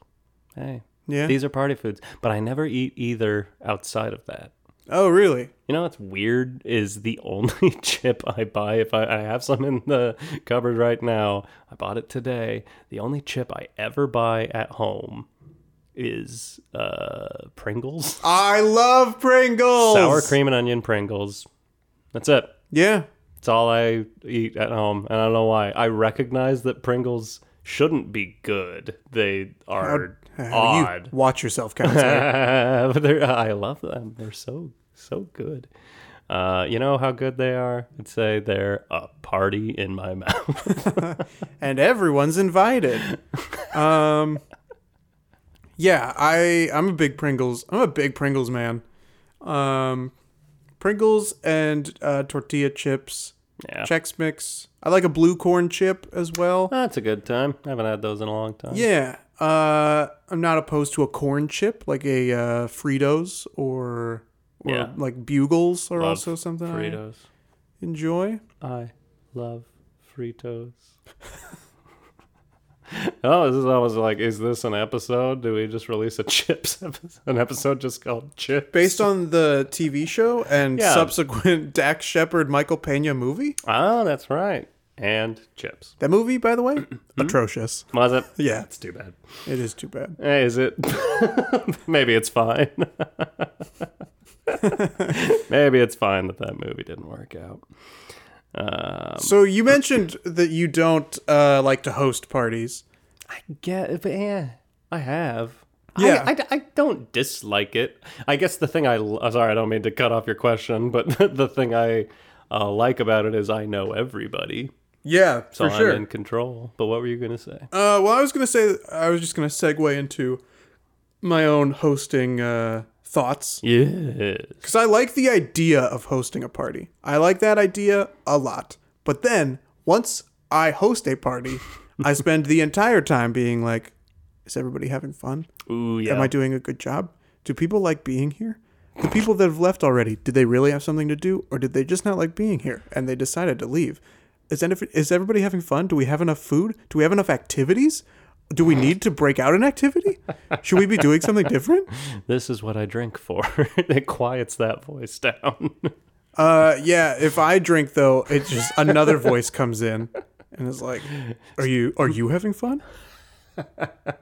Hey, Yeah. These are party foods, but I never eat either outside of that. Oh, really? You know what's weird is the only chip I buy if I, I have some in the cupboard right now. I bought it today. The only chip I ever buy at home is uh, Pringles, I love Pringles. sour cream and onion Pringles. That's it. Yeah. It's all I eat at home, and I don't know why. I recognize that Pringles shouldn't be good. They are odd. You watch yourself, counselor. but they're, I love them. They're so so good. Uh, you know how good they are? I'd say they're a party in my mouth. and everyone's invited. Um, yeah, I I'm a big Pringles. I'm a big Pringles man. Um, Pringles and uh, tortilla chips, yeah, Chex Mix. I like a blue corn chip as well. that's a good time. I haven't had those in a long time. Yeah. Uh, I'm not opposed to a corn chip like a uh, Fritos or or Yeah. like Bugles are Love also something Fritos. I enjoy. I love Fritos. oh, this is almost like, is this an episode? Do we just release a chips episode? An episode just called Chips? Based on the TV show and Yeah. subsequent Dax Shepard Michael Pena movie. Ah, that's right. And chips. That movie, by the way, Hmm? atrocious. Was it? Yeah, It's too bad. it is too bad. Eh, Is it? Maybe it's fine. Maybe it's fine that that movie didn't work out. Um, So you mentioned that you don't uh, like to host parties. I get, but yeah, I have. Yeah. I, I, I don't dislike it. I guess the thing I l- uh, sorry, I don't mean to cut off your question, but the thing I uh, like about it is I know everybody, Yeah, so for I'm sure. in control. But what were you gonna say? Uh, well, I was gonna say I was just gonna segue into my own hosting uh, thoughts Yes. because I like the idea of hosting a party. I like that idea a lot. But then once I host a party, I spend the entire time being like, "Is everybody having fun? Ooh, yeah. Am I doing a good job? Do people like being here? The people that have left already, did they really have something to do, or did they just not like being here and they decided to leave? Is, any, is everybody having fun? Do we have enough food? Do we have enough activities? Do we need to break out an activity? Should we be doing something different? this is what I drink for. it quiets that voice down. Uh, yeah. If I drink though, it's just another voice comes in and is like, "Are you are you having fun?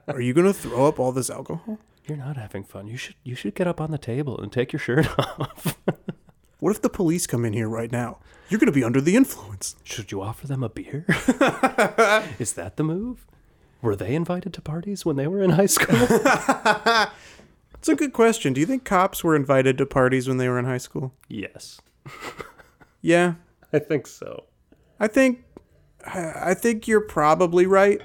Are you gonna throw up all this alcohol? You're not having fun. You should you should get up on the table and take your shirt off. What if the police come in here right now? You're gonna be under the influence." Should you offer them a beer? Is that the move? Were they invited to parties when they were in high school? It's a good question. Do you think cops were invited to parties when they were in high school? yes, Yeah, I think so. I think I think you're probably right.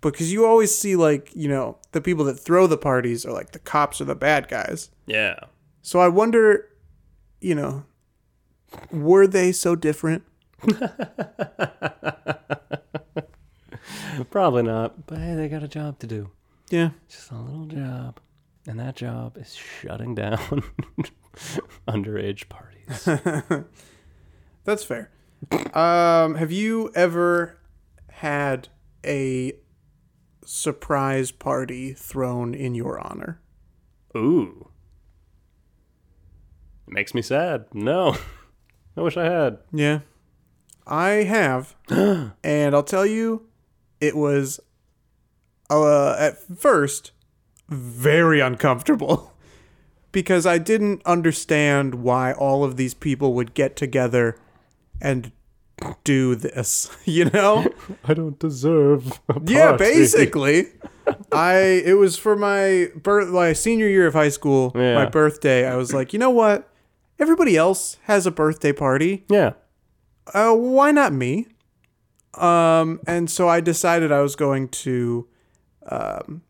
Because you always see like, you know, the people that throw the parties are like the cops are the bad guys. Yeah. So I wonder, you know, were they so different? Probably not. But hey, they got a job to do. Yeah. Just a little job. And that job is shutting down underage parties. That's fair. Um, have you ever had a surprise party thrown in your honor? Ooh. It makes me sad. No. I wish I had. Yeah. I have. and I'll tell you, it was uh, at first very uncomfortable because I didn't understand why all of these people would get together and do this, you know? I don't deserve a Yeah, basically. I it was for my birth my senior year of high school, Yeah. my birthday. I was like, "You know what? Everybody else has a birthday party. Yeah. uh, why not me? Um, and so I decided I was going to. Um,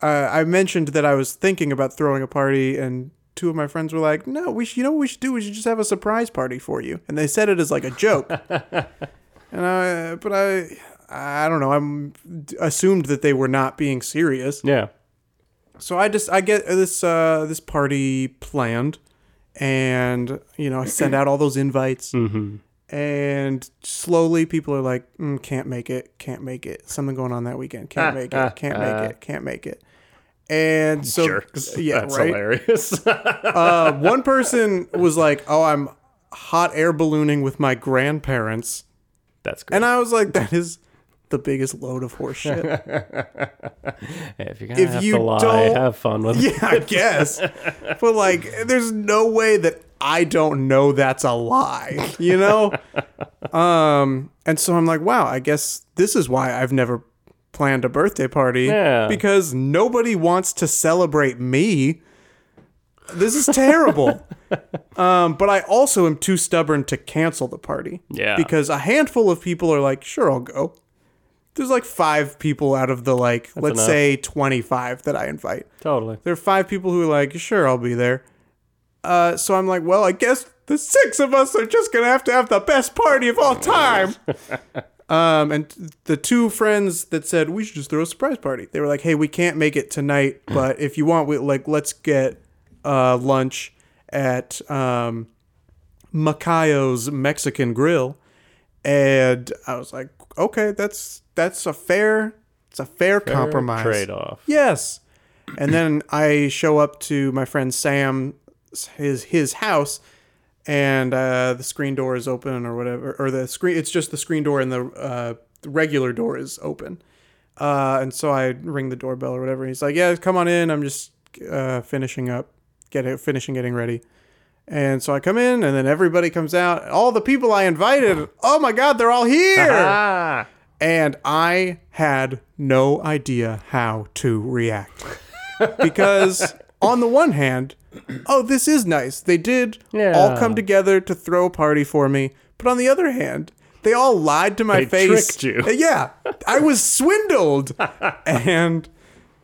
I I mentioned that I was thinking about throwing a party, and two of my friends were like, "No, we should, you know what we should do? We should just have a surprise party for you." And they said it as like a joke. and I, but I, I don't know. I'm assumed that they were not being serious. Yeah. So I just I get this uh this party planned and you know I send out all those invites Mm-hmm. and slowly people are like, mm, can't make it, can't make it. Something going on that weekend, can't make it, can't make it, can't make it. And so, Jerks. yeah, That's right. hilarious. Uh, one person was like, "Oh, I'm hot air ballooning with my grandparents," That's good. and I was like, "That is the biggest load of horseshit." Hey, if you're gonna if have you to lie, don't- have fun with it. yeah, I guess, but like, there's no way that I don't know that's a lie, you know. Um, and so I'm like, wow, I guess this is why I've never planned a birthday party Yeah. because nobody wants to celebrate me. This is terrible. um, but I also am too stubborn to cancel the party. Yeah. Because a handful of people are like, sure, I'll go. There's like five people out of the like, let's enough. say 25 that I invite. Totally. There are five people who are like, sure, I'll be there. Uh, so I'm like, well, I guess the six of us are just gonna have to have the best party of all time. um, and the two friends that said we should just throw a surprise party, they were like, hey, we can't make it tonight, but if you want, we like let's get uh, lunch at um, Macayo's Mexican Grill. And I was like, okay, that's that's a fair, it's a fair, compromise. Trade off. Yes. And then I show up to my friend Sam his his house and uh, the screen door is open or whatever or the screen it's just the screen door and the uh, the regular door is open. Uh, and so I ring the doorbell or whatever. He's like, "Yeah, come on in. I'm just uh, finishing up, get it, finishing getting ready." And so I come in, and then everybody comes out. All the people I invited, oh my God, they're all here! Ah. and I had no idea how to react. because on the one hand, oh, this is nice. They did all come together to throw a party for me. But on the other hand, they all lied to my They face. tricked you. Uh, Yeah, I was swindled. and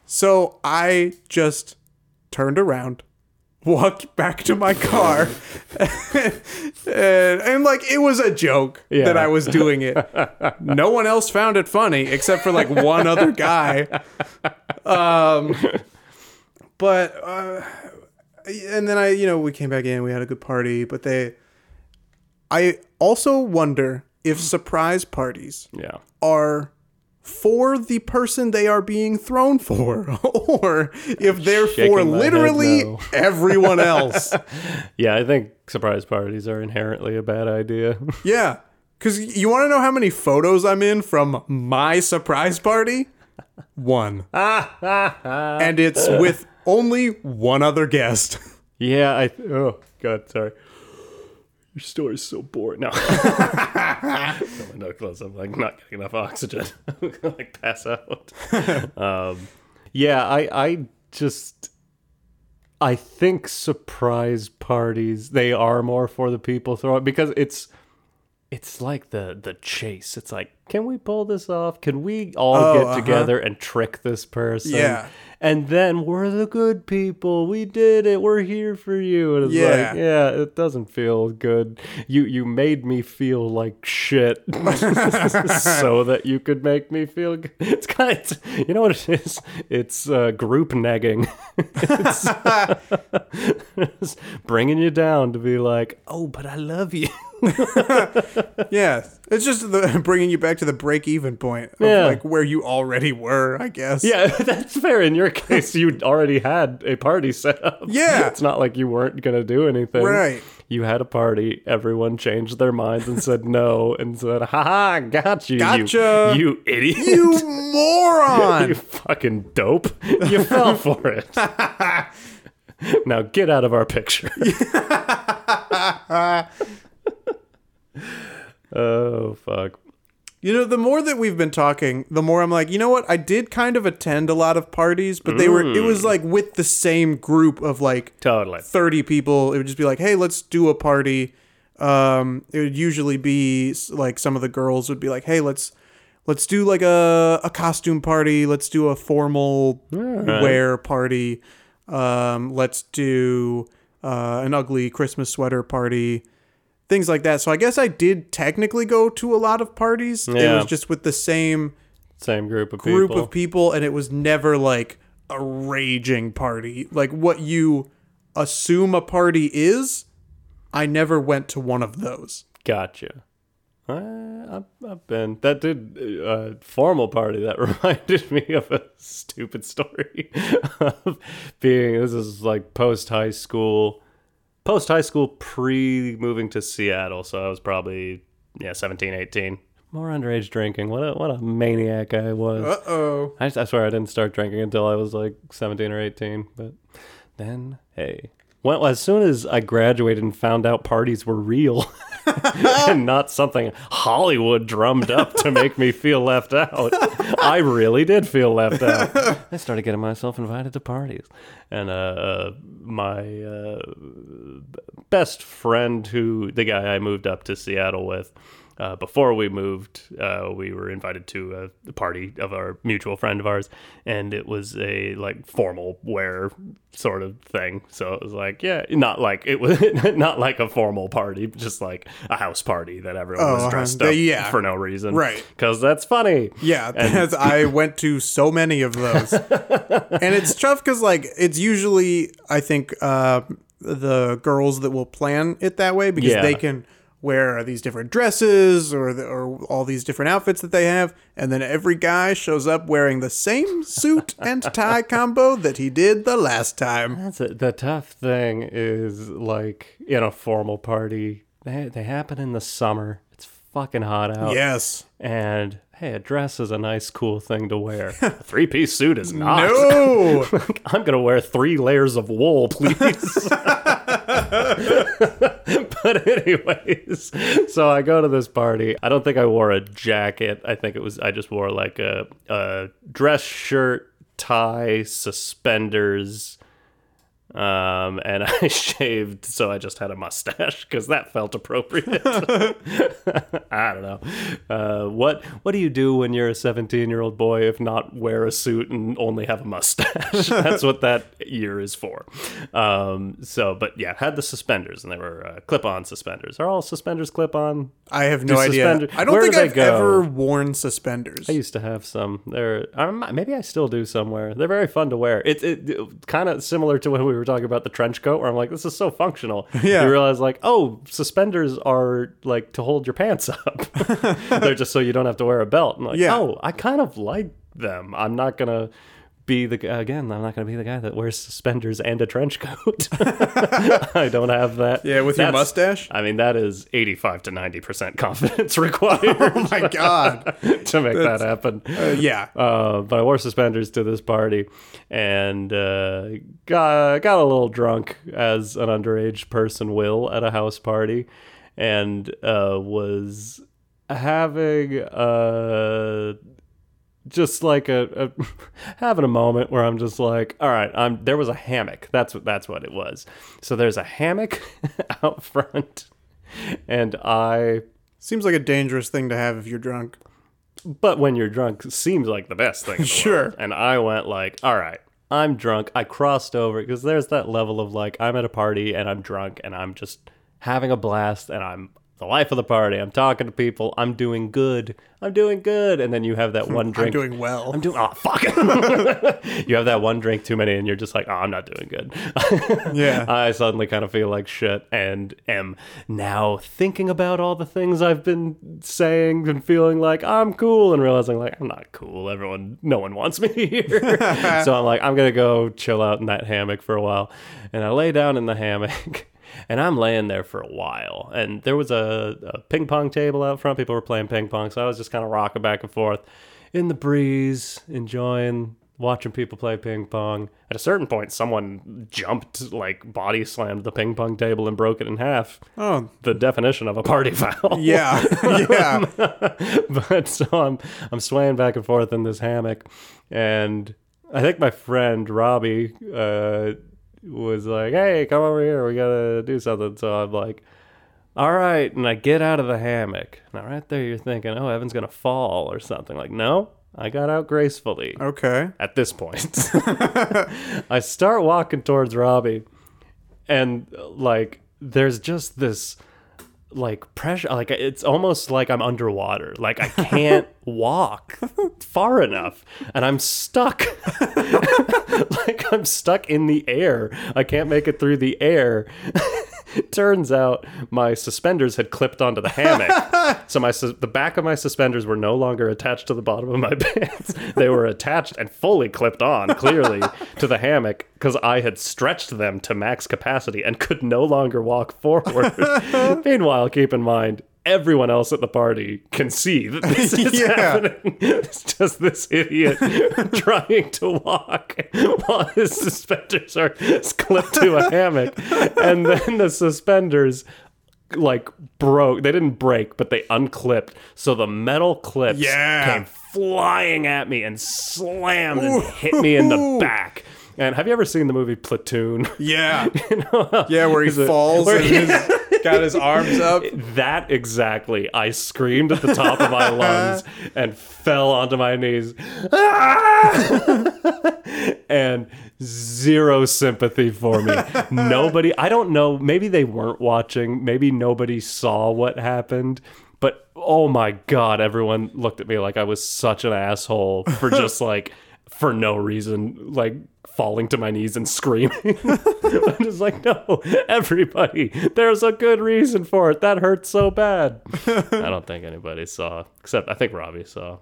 so I just turned around, walked back to my car, and, and like it was a joke Yeah. that I was doing it. No one else found it funny except for like one other guy. Um, but uh, and then I, you know, we came back in, we had a good party, but they. I also wonder if surprise parties Yeah. are for the person they are being thrown for, or if they're for Shaking head literally no. everyone else. Yeah, I think surprise parties are inherently a bad idea. yeah. Because you want to know how many photos I'm in from my surprise party? One. and it's with only one other guest. yeah, I. Oh, God, sorry. Your story's so boring. No. Got my nose closed. I'm like not getting enough oxygen. I'm gonna like pass out. um, yeah, I, I just, I think surprise parties they are more for the people throwing because it's, it's like the the chase. It's like, can we pull this off? Can we all Oh, get uh-huh. together and trick this person? Yeah. And then we're the good people. We did it. We're here for you. And it's Yeah. like, yeah, it doesn't feel good. You you made me feel like shit so that you could make me feel good. It's kind of, you know what it is? It's uh, group negging. it's, it's bringing you down to be like, oh, but I love you. Yeah. It's just the, bringing you back to the break even point of Yeah. like where you already were, I guess. Yeah, that's fair. In your case, you already had a party set up. Yeah. It's not like you weren't going to do anything. Right. You had a party. Everyone changed their minds and said no and said, "Ha ha, got you. you- Gotcha. You, idiot. You moron! You fucking dope. You fell for it. now get out of our picture. Oh, fuck. You know, the more that we've been talking, the more I'm like, you know what? I did kind of attend a lot of parties, but they were it was like with the same group of like Totally. 30 people. It would just be like, "Hey, let's do a party." Um it would usually be s- like some of the girls would be like, "Hey, let's let's do like a a costume party. Let's do a formal wear party. Um let's do uh an ugly Christmas sweater party." Things like that. So I guess I did technically go to a lot of parties. It was just with the same Same group of group people. of people and it was never like a raging party like what you assume a party is i never went to one of those Gotcha. I, I've, I've been. That did a uh, formal party that reminded me of a stupid story of being. This is like post high school, post high school, pre moving to Seattle. So I was probably yeah 17, 18. More underage drinking. What a what a maniac I was. Uh oh. I, I swear I didn't start drinking until I was like 17 or 18. But then, hey. Well, as soon as I graduated and found out parties were real and not something Hollywood drummed up to make me feel left out, I really did feel left out. I started getting myself invited to parties. And uh, uh, my uh, best friend, who the guy I moved up to Seattle with, uh, before we moved, uh, we were invited to a party of our mutual friend of ours, and it was a like formal wear sort of thing. So it was like, yeah, not like it was not like a formal party, just like a house party that everyone Oh, was dressed uh, up yeah. for no reason, Right. Because that's funny. Yeah, that's, I went to so many of those, and it's tough because like it's usually I think uh, the girls that will plan it that way because Yeah. they can wear these different dresses or the, or all these different outfits that they have, and then every guy shows up wearing the same suit and tie combo that he did the last time. That's it. The tough thing is like in a formal party, they they happen in the summer. It's fucking hot out. Yes. And hey, a dress is a nice, cool thing to wear. A three piece suit is not. No. I'm going to wear three layers of wool, please. but, anyways, so I go to this party. I don't think I wore a jacket. I think it was, I just wore like a, a dress shirt, tie, suspenders. Um, and I shaved, so I just had a mustache because that felt appropriate. I don't know. Uh, what What do you do when you're a 17 year old boy if not wear a suit and only have a mustache? That's what that year is for. Um, so, but yeah, had the suspenders, and they were uh, clip on suspenders. Are all suspenders clip on? I have no Do idea. suspender- I don't where think do I've go? ever worn suspenders. I used to have some. They're um, maybe I still do somewhere. They're very fun to wear. It, it, it kind of similar to when we were talking about the trench coat, where I'm like, this is so functional. Yeah. You realize like, oh, suspenders are like to hold your pants up. They're just so you don't have to wear a belt. I'm like, Yeah. oh, I kind of like them. I'm not gonna be the again. I'm not gonna be the guy that wears suspenders and a trench coat. I don't have that. yeah, with your mustache. I mean, that is 85 to 90% confidence required Oh my god. to make that happen. Uh, yeah. Uh, but I wore suspenders to this party and uh, got, got a little drunk, as an underage person will at a house party, and uh, was having uh, just like a, a having a moment where I'm just like, all right, I'm there was a hammock. That's what that's what it was. So there's a hammock out front, and I Seems like a dangerous thing to have if you're drunk. but when you're drunk, seems like the best thing. The Sure. world. And I went like, all right, I'm drunk. I crossed over because there's that level of like, I'm at a party and I'm drunk and I'm just having a blast and I'm the life of the party. I'm talking to people. I'm doing good. I'm doing good. And then you have that one drink. I'm doing well. I'm doing. Oh fuck! you have that one drink too many, and you're just like, oh, I'm not doing good. Yeah. I suddenly kind of feel like shit, and am now thinking about all the things I've been saying and feeling like I'm cool, and realizing like I'm not cool. Everyone, no one wants me here. so I'm like, I'm gonna go chill out in that hammock for a while, and I lay down in the hammock. And I'm laying there for a while. And there was a, a ping pong table out front. People were playing ping pong. So I was just kind of rocking back and forth in the breeze, enjoying watching people play ping pong. At a certain point, someone jumped, like body slammed the ping pong table and broke it in half. oh, The definition of a party foul. yeah. yeah. but so I'm I'm swaying back and forth in this hammock, and I think my friend Robbie uh, was like, "Hey, come over here. We gotta do something." So I'm like, "All right," and I get out of the hammock. Now right there, you're thinking, "Oh, Evan's gonna fall or something." Like, no, I got out gracefully. Okay. At this point, I start walking towards Robbie, and like, there's just this like pressure like it's almost like i'm underwater. Like i can't walk far enough and i'm stuck. Like i'm stuck in the air. I can't make it through the air Turns out my suspenders had clipped onto the hammock. so my sus- the back of my suspenders were no longer attached to the bottom of my pants. They were attached and fully clipped on, clearly, to the hammock because I had stretched them to max capacity and could no longer walk forward. Meanwhile, keep in mind, everyone else at the party can see that this is Yeah. happening. It's just this idiot trying to walk while his suspenders are clipped to a hammock. And then the suspenders like broke. They didn't break, but they unclipped. So the metal clips Yeah. came flying at me and slammed and hit me in the back. And have you ever seen the movie Platoon? Yeah. yeah, where he Is it- falls where and his, got his arms up. That exactly. I screamed at the top of my lungs and fell onto my knees. and zero sympathy for me. Nobody, I don't know, maybe they weren't watching, maybe nobody saw what happened. But oh my god, everyone looked at me like I was such an asshole for just like for no reason, like falling to my knees and screaming. I'm just like, no, everybody, there's a good reason for it. That hurts so bad. I don't think anybody saw, except I think Robbie saw.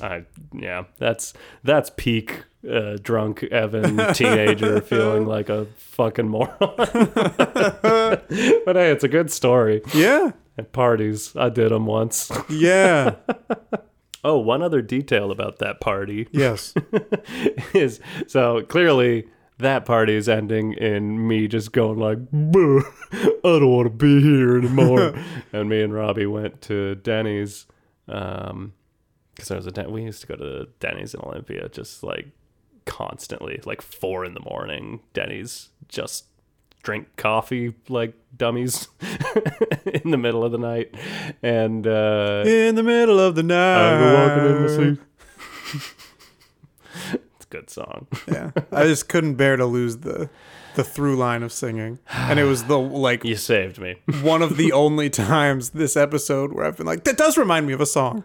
I yeah, that's that's peak uh, drunk Evan teenager feeling like a fucking moron. but hey, it's a good story. Yeah. At parties, I did them once. Yeah. Oh, one other detail about that party Yes. is so clearly that party is ending in me just going like, I don't want to be here anymore. and me and Robbie went to Denny's, um, because there was a Den- we used to go to Denny's in Olympia just like constantly, like four in the morning. Denny's just drink coffee like dummies in the middle of the night, and uh, In the middle of the night. I'm walking in my sleep. it's a good song. Yeah. I just couldn't bear to lose the the through line of singing. And it was the like You saved me. one of the only times this episode where I've been like, that does remind me of a song.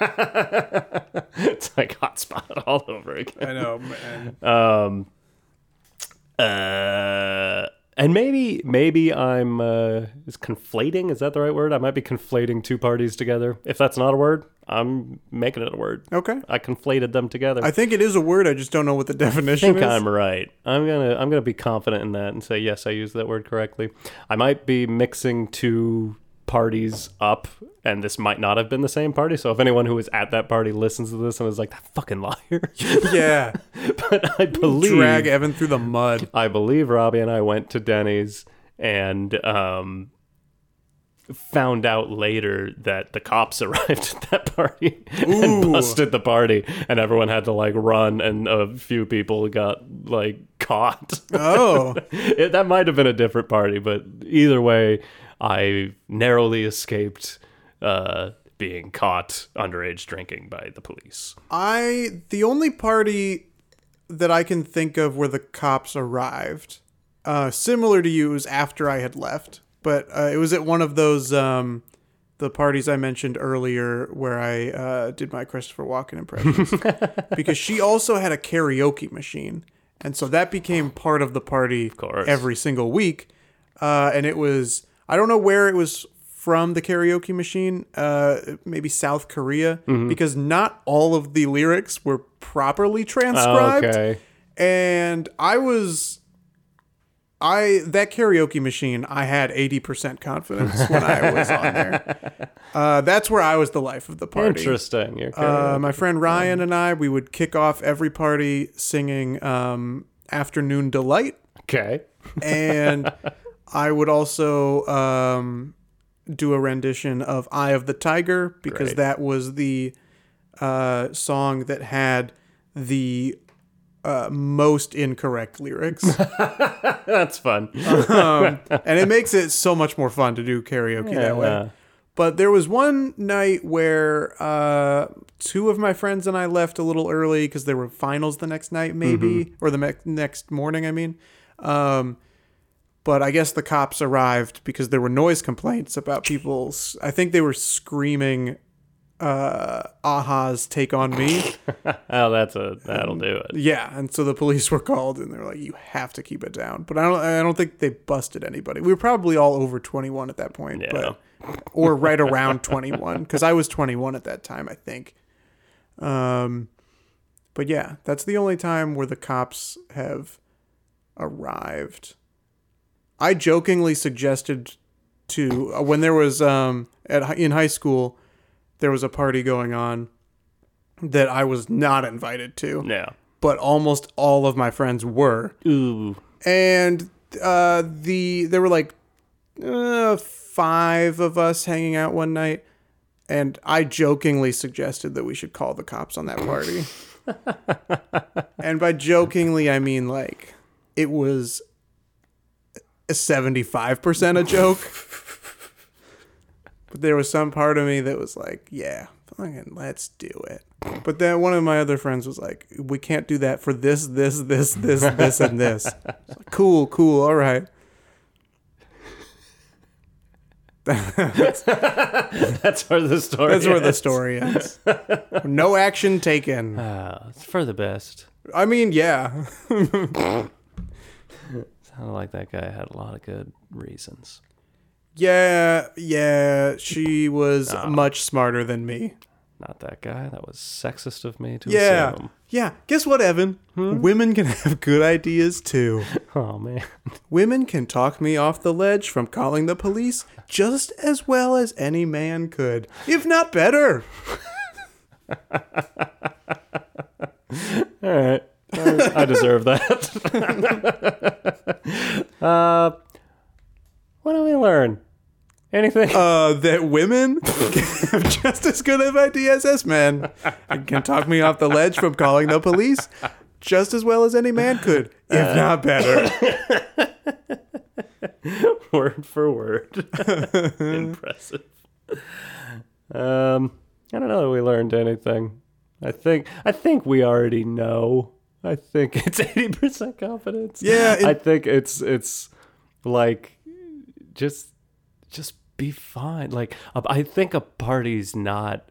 it's like hotspot all over again. I know, man. Um, uh, and maybe maybe I'm uh, is conflating. Is that the right word? I might be conflating two parties together. If that's not a word, I'm making it a word. Okay. I conflated them together. I think it is a word. I just don't know what the definition think is. I'm right. I'm gonna I'm gonna be confident in that and say yes, I used that word correctly. I might be mixing two parties up, and this might not have been the same party. So if anyone who was at that party listens to this and is like that fucking liar, yeah. but I believe Drag Evan through the mud. I believe Robbie and I went to Denny's and um, found out later that the cops arrived at that party and busted the party, and everyone had to like run, and a few people got like caught. Oh. it, that might have been a different party, but either way, I narrowly escaped uh, being caught underage drinking by the police. I the only party that I can think of where the cops arrived, uh, similar to you, was after I had left, but uh, it was at one of those um, the parties I mentioned earlier where I uh, did my Christopher Walken impressions because she also had a karaoke machine, and so that became part of the party course. every single week, uh, and it was I don't know where it was from the karaoke machine, uh, maybe South Korea, Mm-hmm. because not all of the lyrics were properly transcribed. Okay. And I was, I that karaoke machine, I had eighty percent confidence when I was on there. Uh, that's where I was the life of the party. Interesting. Uh, my friend Ryan and I, we would kick off every party singing um, "Afternoon Delight." okay. and I would also um, do a rendition of "Eye of the Tiger" because Great. that was the uh, song that had the uh, most incorrect lyrics, That's fun. um, and it makes it so much more fun to do karaoke that way. Yeah. But there was one night where uh, two of my friends and I left a little early because there were finals the next night, maybe, or the me- next morning, I mean. Um, but I guess the cops arrived because there were noise complaints about people. I think they were screaming uh, a-ha's "Take on Me." Oh, that's a that'll do it. yeah, and so the police were called, and they're like, "You have to keep it down." But I don't. I don't think they busted anybody. We were probably all over twenty one at that point, Yeah. but or right around twenty one because I was twenty one at that time, I think. Um, but yeah, that's the only time where the cops have arrived. I jokingly suggested to uh, when there was um at in high school there was a party going on that I was not invited to, Yeah. but almost all of my friends were, Ooh. and uh, the there were like uh, five of us hanging out one night, and I jokingly suggested that we should call the cops on that party. and by jokingly, I mean like it was a seventy-five percent a joke. But there was some part of me that was like, yeah, fucking let's do it. But then one of my other friends was like, we can't do that for this, this, this, this, this, and this. Like, cool, cool, all right. That's where the story. That's where the story ends. No action taken. Ah, it's for the best. I mean, yeah. Sounded like that guy had a lot of good reasons. Yeah, yeah, she was Ah. much smarter than me. Not that guy. That was sexist of me to Yeah. assume. Yeah. Guess what, Evan? Women can have good ideas too. Oh man. Women can talk me off the ledge from calling the police just as well as any man could, if not better. All right. I, I deserve that. uh, what do we learn? Anything? Uh, that women have just as good of ideas as men and can talk me off the ledge from calling the police just as well as any man could, if not better. word for word. Impressive. Um, I don't know that we learned anything. I think I think we already know. I think it's eighty percent confidence. Yeah, it- I think it's it's like just just be fine. Like I think a party's not.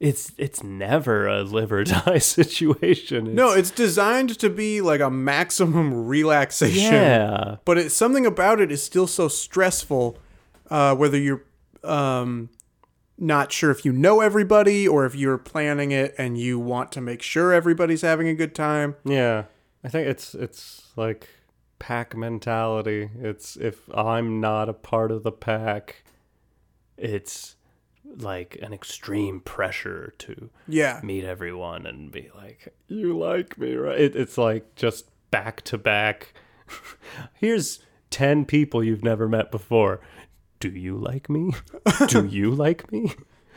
It's it's never a live or die situation. It's- No, it's designed to be like a maximum relaxation. yeah. But it, something about it is still so stressful, uh, whether you're um, not sure if you know everybody or if you're planning it and you want to make sure everybody's having a good time. Yeah. I think it's it's like pack mentality. It's if I'm not a part of the pack, it's like an extreme pressure to Yeah. meet everyone and be like, "You like me, right?" It, it's like just back to back. Here's 10 people you've never met before. Do you like me? Do you like me?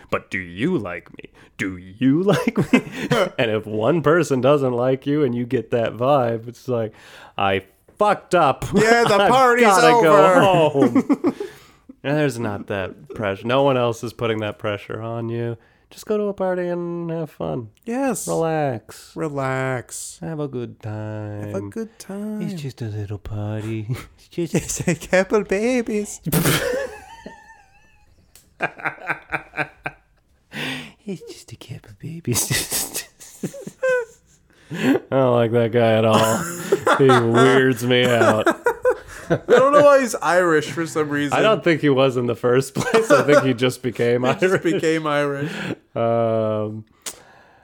But do you like me? Do you like me? and if one person doesn't like you and you get that vibe, it's like, I fucked up. Yeah, the party's gotta over. Go home. There's not that pressure. No one else is putting that pressure on you. Just go to a party and have fun. Yes. Relax. Relax. Have a good time. Have a good time. It's just a little party. It's just It's a couple babies. It's just a couple babies. I don't like that guy at all. he weirds me out. I don't know why he's Irish for some reason. I don't think he was in the first place. I think he just became He just Irish. became Irish. Um,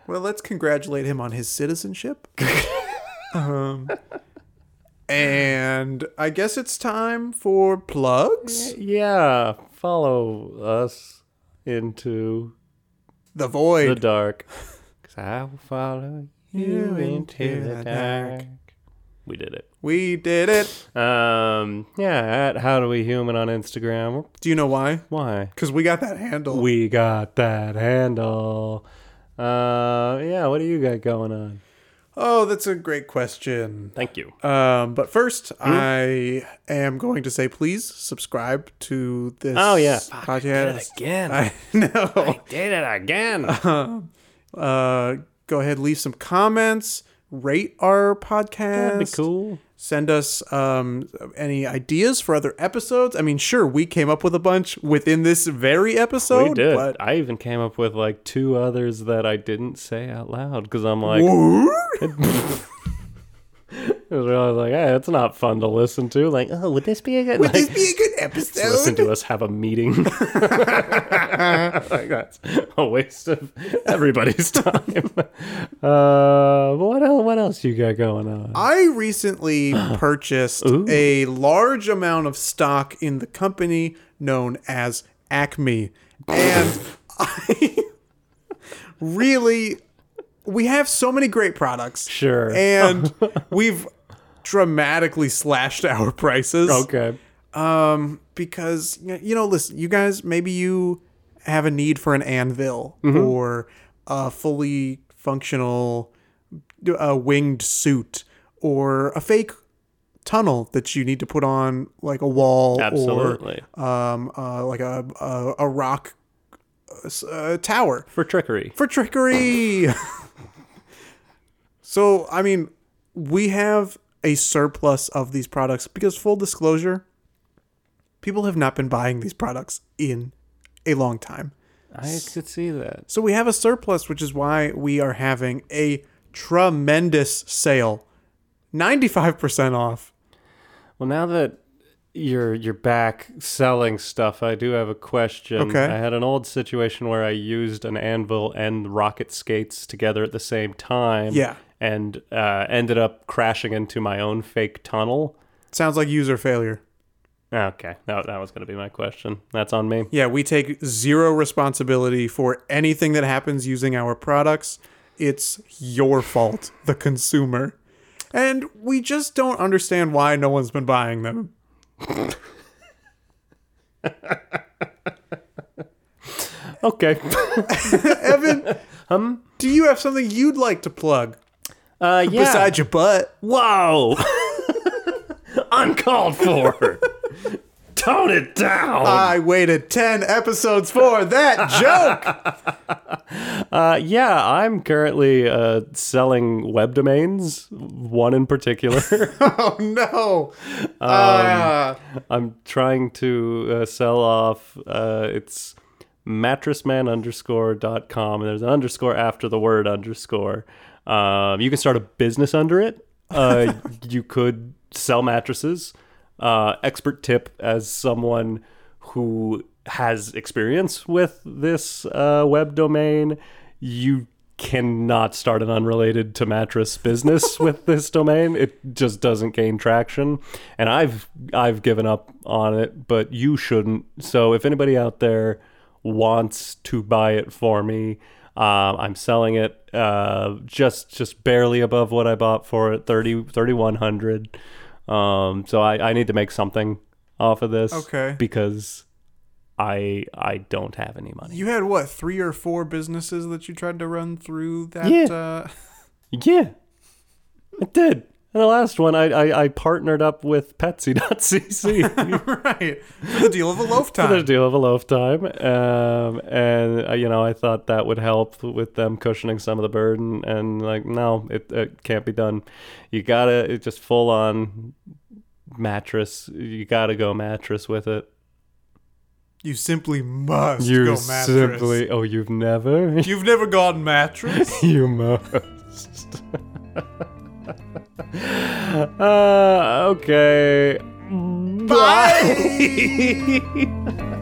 Well, let's congratulate him on his citizenship. um, and I guess it's time for plugs. yeah, follow us into The void, the dark. Cause I will follow you into the dark. We did it. we did it. Um, yeah, at How Do We Human on Instagram. Do you know why? Why? Because we got that handle. We got that handle. Uh, yeah, what do you got going on? Oh, that's a great question. Thank you. Um, but first, Hmm? I am going to say, please subscribe to this. Oh, yeah. podcast. again. I know. did it again. Uh, go ahead, leave some comments, rate our podcast. That'd be cool. Send us um, any ideas for other episodes. I mean, sure, we came up with a bunch within this very episode. we did. But I even came up with like two others that I didn't say out loud because I'm like, Was really like, hey, it's not fun to listen to. Like, oh, would this be a good? Would like, this be a good episode? listen to us have a meeting. like that's a waste of everybody's time. Uh, what else? What else you got going on? I recently purchased a large amount of stock in the company known as Acme. And I really, we have so many great products. Sure. And we've dramatically slashed our prices. okay. Um, because, you know, listen, you guys, maybe you have a need for an anvil or a fully functional uh, winged suit or a fake tunnel that you need to put on like a wall Absolutely. or um, uh, like a, a, a rock uh, uh, tower For trickery. for trickery. so, I mean, we have a surplus of these products because, full disclosure, people have not been buying these products in a long time. I could see that. So, we have a surplus, which is why we are having a tremendous sale 95% off. Well, now that you're you're back selling stuff, I do have a question. Okay. I had an old situation where I used an anvil and rocket skates together at the same time. Yeah. And uh, ended up crashing into my own fake tunnel. Sounds like user failure. Okay, that, that was going to be my question. That's on me. Yeah, we take zero responsibility for anything that happens using our products. It's your fault, the consumer. And we just don't understand why no one's been buying them. Okay. Evan, um, do you have something you'd like to plug Uh, yeah. besides your butt? Whoa! Uncalled for. Tone it down. I waited 10 episodes for that joke. Uh, yeah, I'm currently uh, selling web domains, one in particular. Oh no. Ah. I'm trying to uh, sell off. Uh, it's mattressman underscore dot com, and there's an underscore after the word underscore. Um, you can start a business under it. Uh, you could sell mattresses. Uh, expert tip as someone who has experience with this uh, web domain, you cannot start an unrelated to mattress business with this domain. It just doesn't gain traction, and I've I've given up on it. But you shouldn't. So if anybody out there wants to buy it for me. Um, I'm selling it uh, just just barely above what I bought for it, 30 3100 um, so I, I need to make something off of this. Okay. Because I I don't have any money. You had what, three or four businesses that you tried to run through that? Yeah. Uh, Yeah, I did. And the last one, I I, I partnered up with Petsy.cc right. For the deal of a loaf for the time. deal of a loaf time, um, and uh, you know I thought that would help with them cushioning some of the burden. And like, no, it, it can't be done. You gotta it's just full on mattress. You gotta go mattress with it. You simply must You go mattress. simply oh you've never You've never gone mattress? you must. uh, okay. Bye.